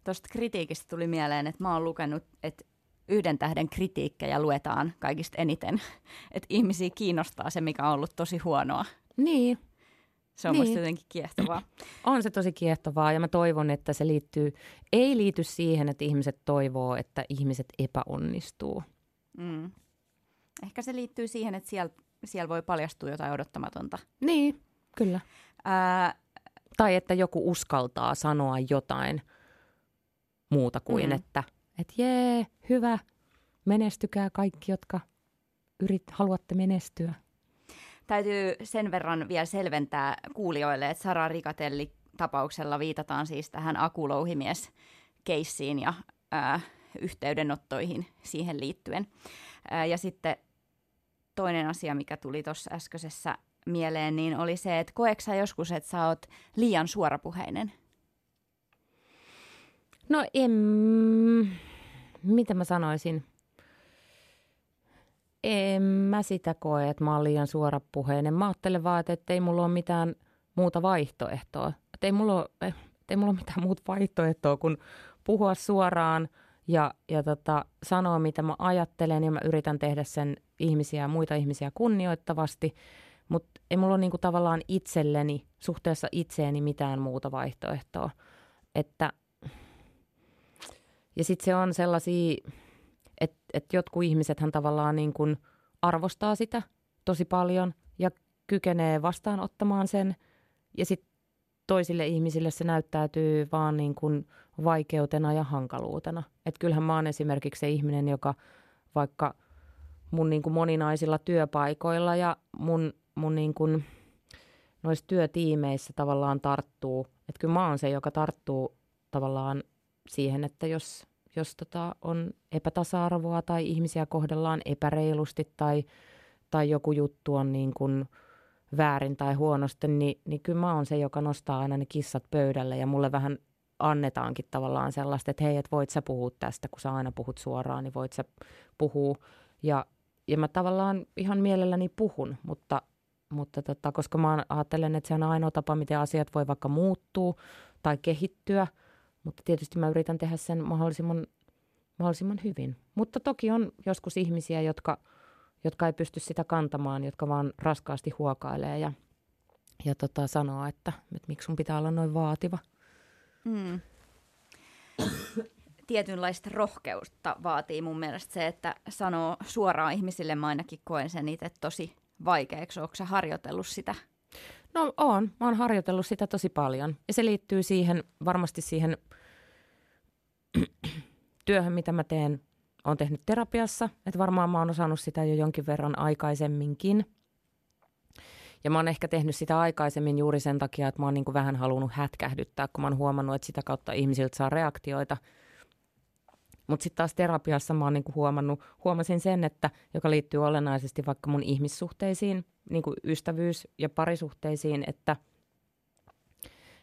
Tuosta kritiikistä tuli mieleen, että mä oon lukenut, että yhden tähden kritiikkejä luetaan kaikista eniten. Että ihmisiä kiinnostaa se, mikä on ollut tosi huonoa. Niin, se on niin. musta jotenkin kiehtovaa. On se tosi kiehtovaa ja mä toivon, että se liittyy, ei liity siihen, että ihmiset toivoo, että ihmiset epäonnistuu. Mm. Ehkä se liittyy siihen, että siellä, siellä voi paljastua jotain odottamatonta. Niin, kyllä. Ää... Tai että joku uskaltaa sanoa jotain muuta kuin, mm. että et jee, hyvä, menestykää kaikki, jotka yrit, haluatte menestyä täytyy sen verran vielä selventää kuulijoille, että Sara Rikatelli tapauksella viitataan siis tähän akulouhimies keissiin ja ää, yhteydenottoihin siihen liittyen. Ää, ja sitten toinen asia, mikä tuli tuossa äskeisessä mieleen, niin oli se, että koeksa joskus, että sä oot liian suorapuheinen? No en, mitä mä sanoisin? En mä sitä koe, että mä oon liian suorapuheinen. Mä ajattelen vaan, että ei mulla ole mitään muuta vaihtoehtoa. Että ei mulla ole, eh, ei mulla ole mitään muuta vaihtoehtoa kuin puhua suoraan ja, ja tota, sanoa, mitä mä ajattelen ja mä yritän tehdä sen ihmisiä ja muita ihmisiä kunnioittavasti. Mutta ei mulla ole niinku tavallaan itselleni, suhteessa itseeni mitään muuta vaihtoehtoa. Että, ja sitten se on sellaisia että et jotkut ihmisethän tavallaan niin kuin arvostaa sitä tosi paljon ja kykenee vastaanottamaan sen. Ja sitten toisille ihmisille se näyttäytyy vaan niin kuin vaikeutena ja hankaluutena. Että kyllähän mä oon esimerkiksi se ihminen, joka vaikka mun niin kuin moninaisilla työpaikoilla ja mun, mun niin kuin noissa työtiimeissä tavallaan tarttuu. Että kyllä mä oon se, joka tarttuu tavallaan siihen, että jos jos tota on epätasa-arvoa tai ihmisiä kohdellaan epäreilusti tai, tai joku juttu on niin kuin väärin tai huonosti, niin, niin kyllä mä oon se, joka nostaa aina ne kissat pöydälle ja mulle vähän annetaankin tavallaan sellaista, että hei, että voit sä puhua tästä, kun sä aina puhut suoraan, niin voit sä puhua. Ja, ja mä tavallaan ihan mielelläni puhun, mutta, mutta tota, koska mä ajattelen, että se on ainoa tapa, miten asiat voi vaikka muuttua tai kehittyä – mutta tietysti mä yritän tehdä sen mahdollisimman, mahdollisimman hyvin. Mutta toki on joskus ihmisiä, jotka, jotka ei pysty sitä kantamaan, jotka vaan raskaasti huokailee ja, ja tota, sanoo, että, että miksi sun pitää olla noin vaativa. Mm. Tietynlaista rohkeutta vaatii mun mielestä se, että sanoo suoraan ihmisille. Mä ainakin koen sen itse tosi vaikeaksi. Onko harjoitellut sitä? No on. Mä oon harjoitellut sitä tosi paljon. Ja se liittyy siihen, varmasti siihen työhön, mitä mä teen, on tehnyt terapiassa. Että varmaan mä oon osannut sitä jo jonkin verran aikaisemminkin. Ja mä oon ehkä tehnyt sitä aikaisemmin juuri sen takia, että mä oon niin vähän halunnut hätkähdyttää, kun mä oon huomannut, että sitä kautta ihmisiltä saa reaktioita. Mutta sitten taas terapiassa mä oon niin kuin huomannut, huomasin sen, että joka liittyy olennaisesti vaikka mun ihmissuhteisiin, niin kuin ystävyys- ja parisuhteisiin, että,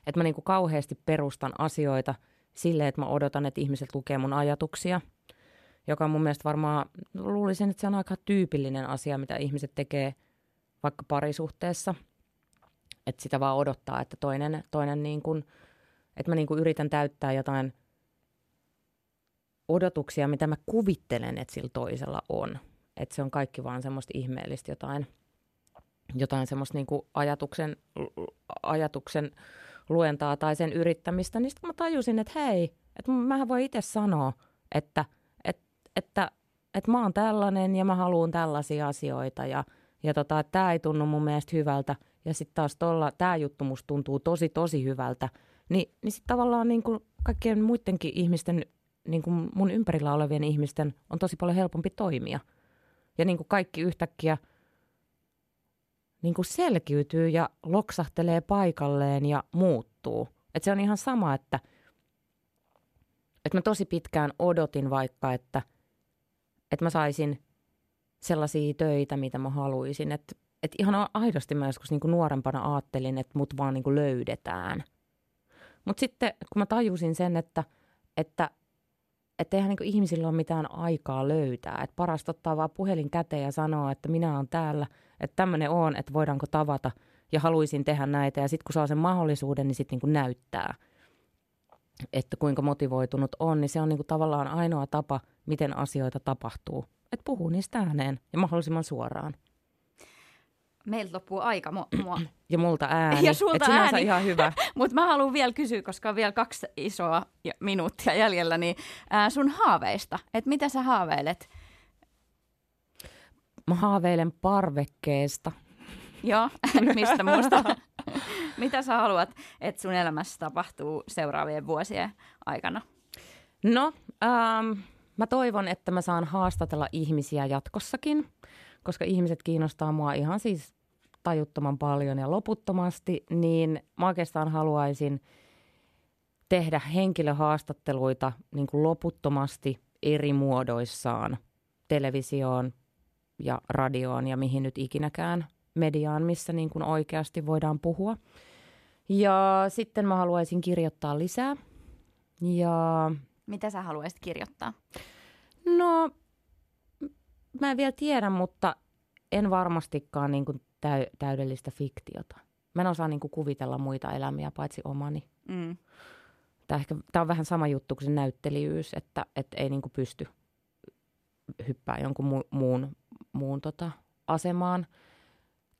että mä niin kuin kauheasti perustan asioita – sille, että mä odotan, että ihmiset lukee mun ajatuksia, joka on mun mielestä varmaan, luulisin, että se on aika tyypillinen asia, mitä ihmiset tekee vaikka parisuhteessa. Että sitä vaan odottaa, että toinen, toinen niin kuin, että mä niin kuin yritän täyttää jotain odotuksia, mitä mä kuvittelen, että sillä toisella on. Että se on kaikki vaan semmoista ihmeellistä jotain, jotain semmoista niin ajatuksen, ajatuksen luentaa tai sen yrittämistä, niin sitten mä tajusin, että hei, että mähän voi itse sanoa, että, että, että, että mä oon tällainen ja mä haluan tällaisia asioita ja, ja tota, tämä ei tunnu mun mielestä hyvältä. Ja sitten taas tämä juttu musta tuntuu tosi tosi hyvältä, niin, niin sitten tavallaan niin kuin kaikkien muidenkin ihmisten, niin kuin mun ympärillä olevien ihmisten on tosi paljon helpompi toimia. ja niin kuin kaikki yhtäkkiä niin kuin selkiytyy ja loksahtelee paikalleen ja muuttuu. Et se on ihan sama, että, että mä tosi pitkään odotin vaikka, että, että mä saisin sellaisia töitä, mitä mä haluaisin. Että et ihan aidosti mä joskus niin kuin nuorempana ajattelin, että mut vaan niin kuin löydetään. Mutta sitten kun mä tajusin sen, että, että että eihän niin ihmisillä ole mitään aikaa löytää. Että parasta ottaa vaan puhelin käteen ja sanoa, että minä olen täällä, että tämmöinen on, että voidaanko tavata ja haluaisin tehdä näitä. Ja sitten kun saa sen mahdollisuuden, niin sitten niin näyttää, että kuinka motivoitunut on. Niin se on niin tavallaan ainoa tapa, miten asioita tapahtuu. Että puhuu niistä ääneen ja mahdollisimman suoraan meiltä loppuu aika. Mu- mua. Ja multa ääni. Ja sulta Et ääni. ihan hyvä. Mutta mä haluan vielä kysyä, koska on vielä kaksi isoa minuuttia jäljellä, niin ää, sun haaveista. Että mitä sä haaveilet? Mä haaveilen parvekkeesta. Joo, mistä muusta? mitä sä haluat, että sun elämässä tapahtuu seuraavien vuosien aikana? No, ähm, mä toivon, että mä saan haastatella ihmisiä jatkossakin koska ihmiset kiinnostaa mua ihan siis tajuttoman paljon ja loputtomasti, niin mä oikeastaan haluaisin tehdä henkilöhaastatteluita niin kuin loputtomasti eri muodoissaan televisioon ja radioon ja mihin nyt ikinäkään mediaan, missä niin kuin oikeasti voidaan puhua. Ja sitten mä haluaisin kirjoittaa lisää. Ja... Mitä sä haluaisit kirjoittaa? No, mä en vielä tiedä, mutta en varmastikaan niin kuin täy- täydellistä fiktiota. Mä en osaa niin kuin kuvitella muita elämiä paitsi omani. Mm. Tämä, ehkä, tämä on vähän sama juttu kuin se näyttelijyys, että, että ei niin kuin pysty hyppää jonkun mu- muun, muun tota asemaan.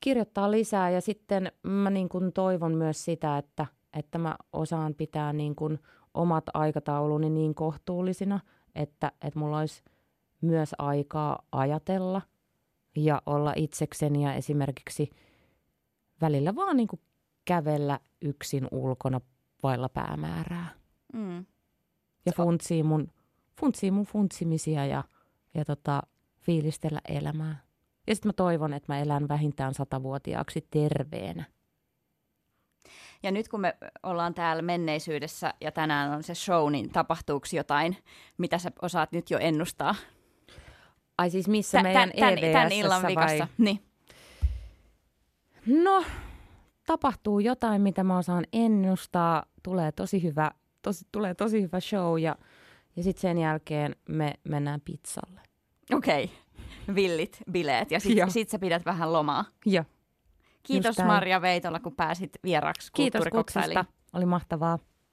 Kirjoittaa lisää ja sitten mä niin kuin toivon myös sitä, että, että mä osaan pitää niin kuin omat aikatauluni niin kohtuullisina, että, että mulla olisi – myös aikaa ajatella ja olla itsekseni ja esimerkiksi välillä vaan niin kuin kävellä yksin ulkona vailla päämäärää. Mm. Ja funtsii mun, funtsii mun funtsimisia ja, ja tota, fiilistellä elämää. Ja sitten mä toivon, että mä elän vähintään satavuotiaaksi terveenä. Ja nyt kun me ollaan täällä menneisyydessä ja tänään on se show, niin tapahtuuko jotain, mitä sä osaat nyt jo ennustaa? Ai siis missä Tä, meidän tämän, tämän illan vai? Niin. No, tapahtuu jotain, mitä mä osaan ennustaa. Tulee tosi hyvä, tosi, tulee tosi hyvä show ja, ja sitten sen jälkeen me mennään pizzalle. Okei, okay. villit bileet ja sitten sit sä pidät vähän lomaa. Joo. Kiitos Maria Veitola, kun pääsit vieraksi Kiitos kutsusta, oli mahtavaa.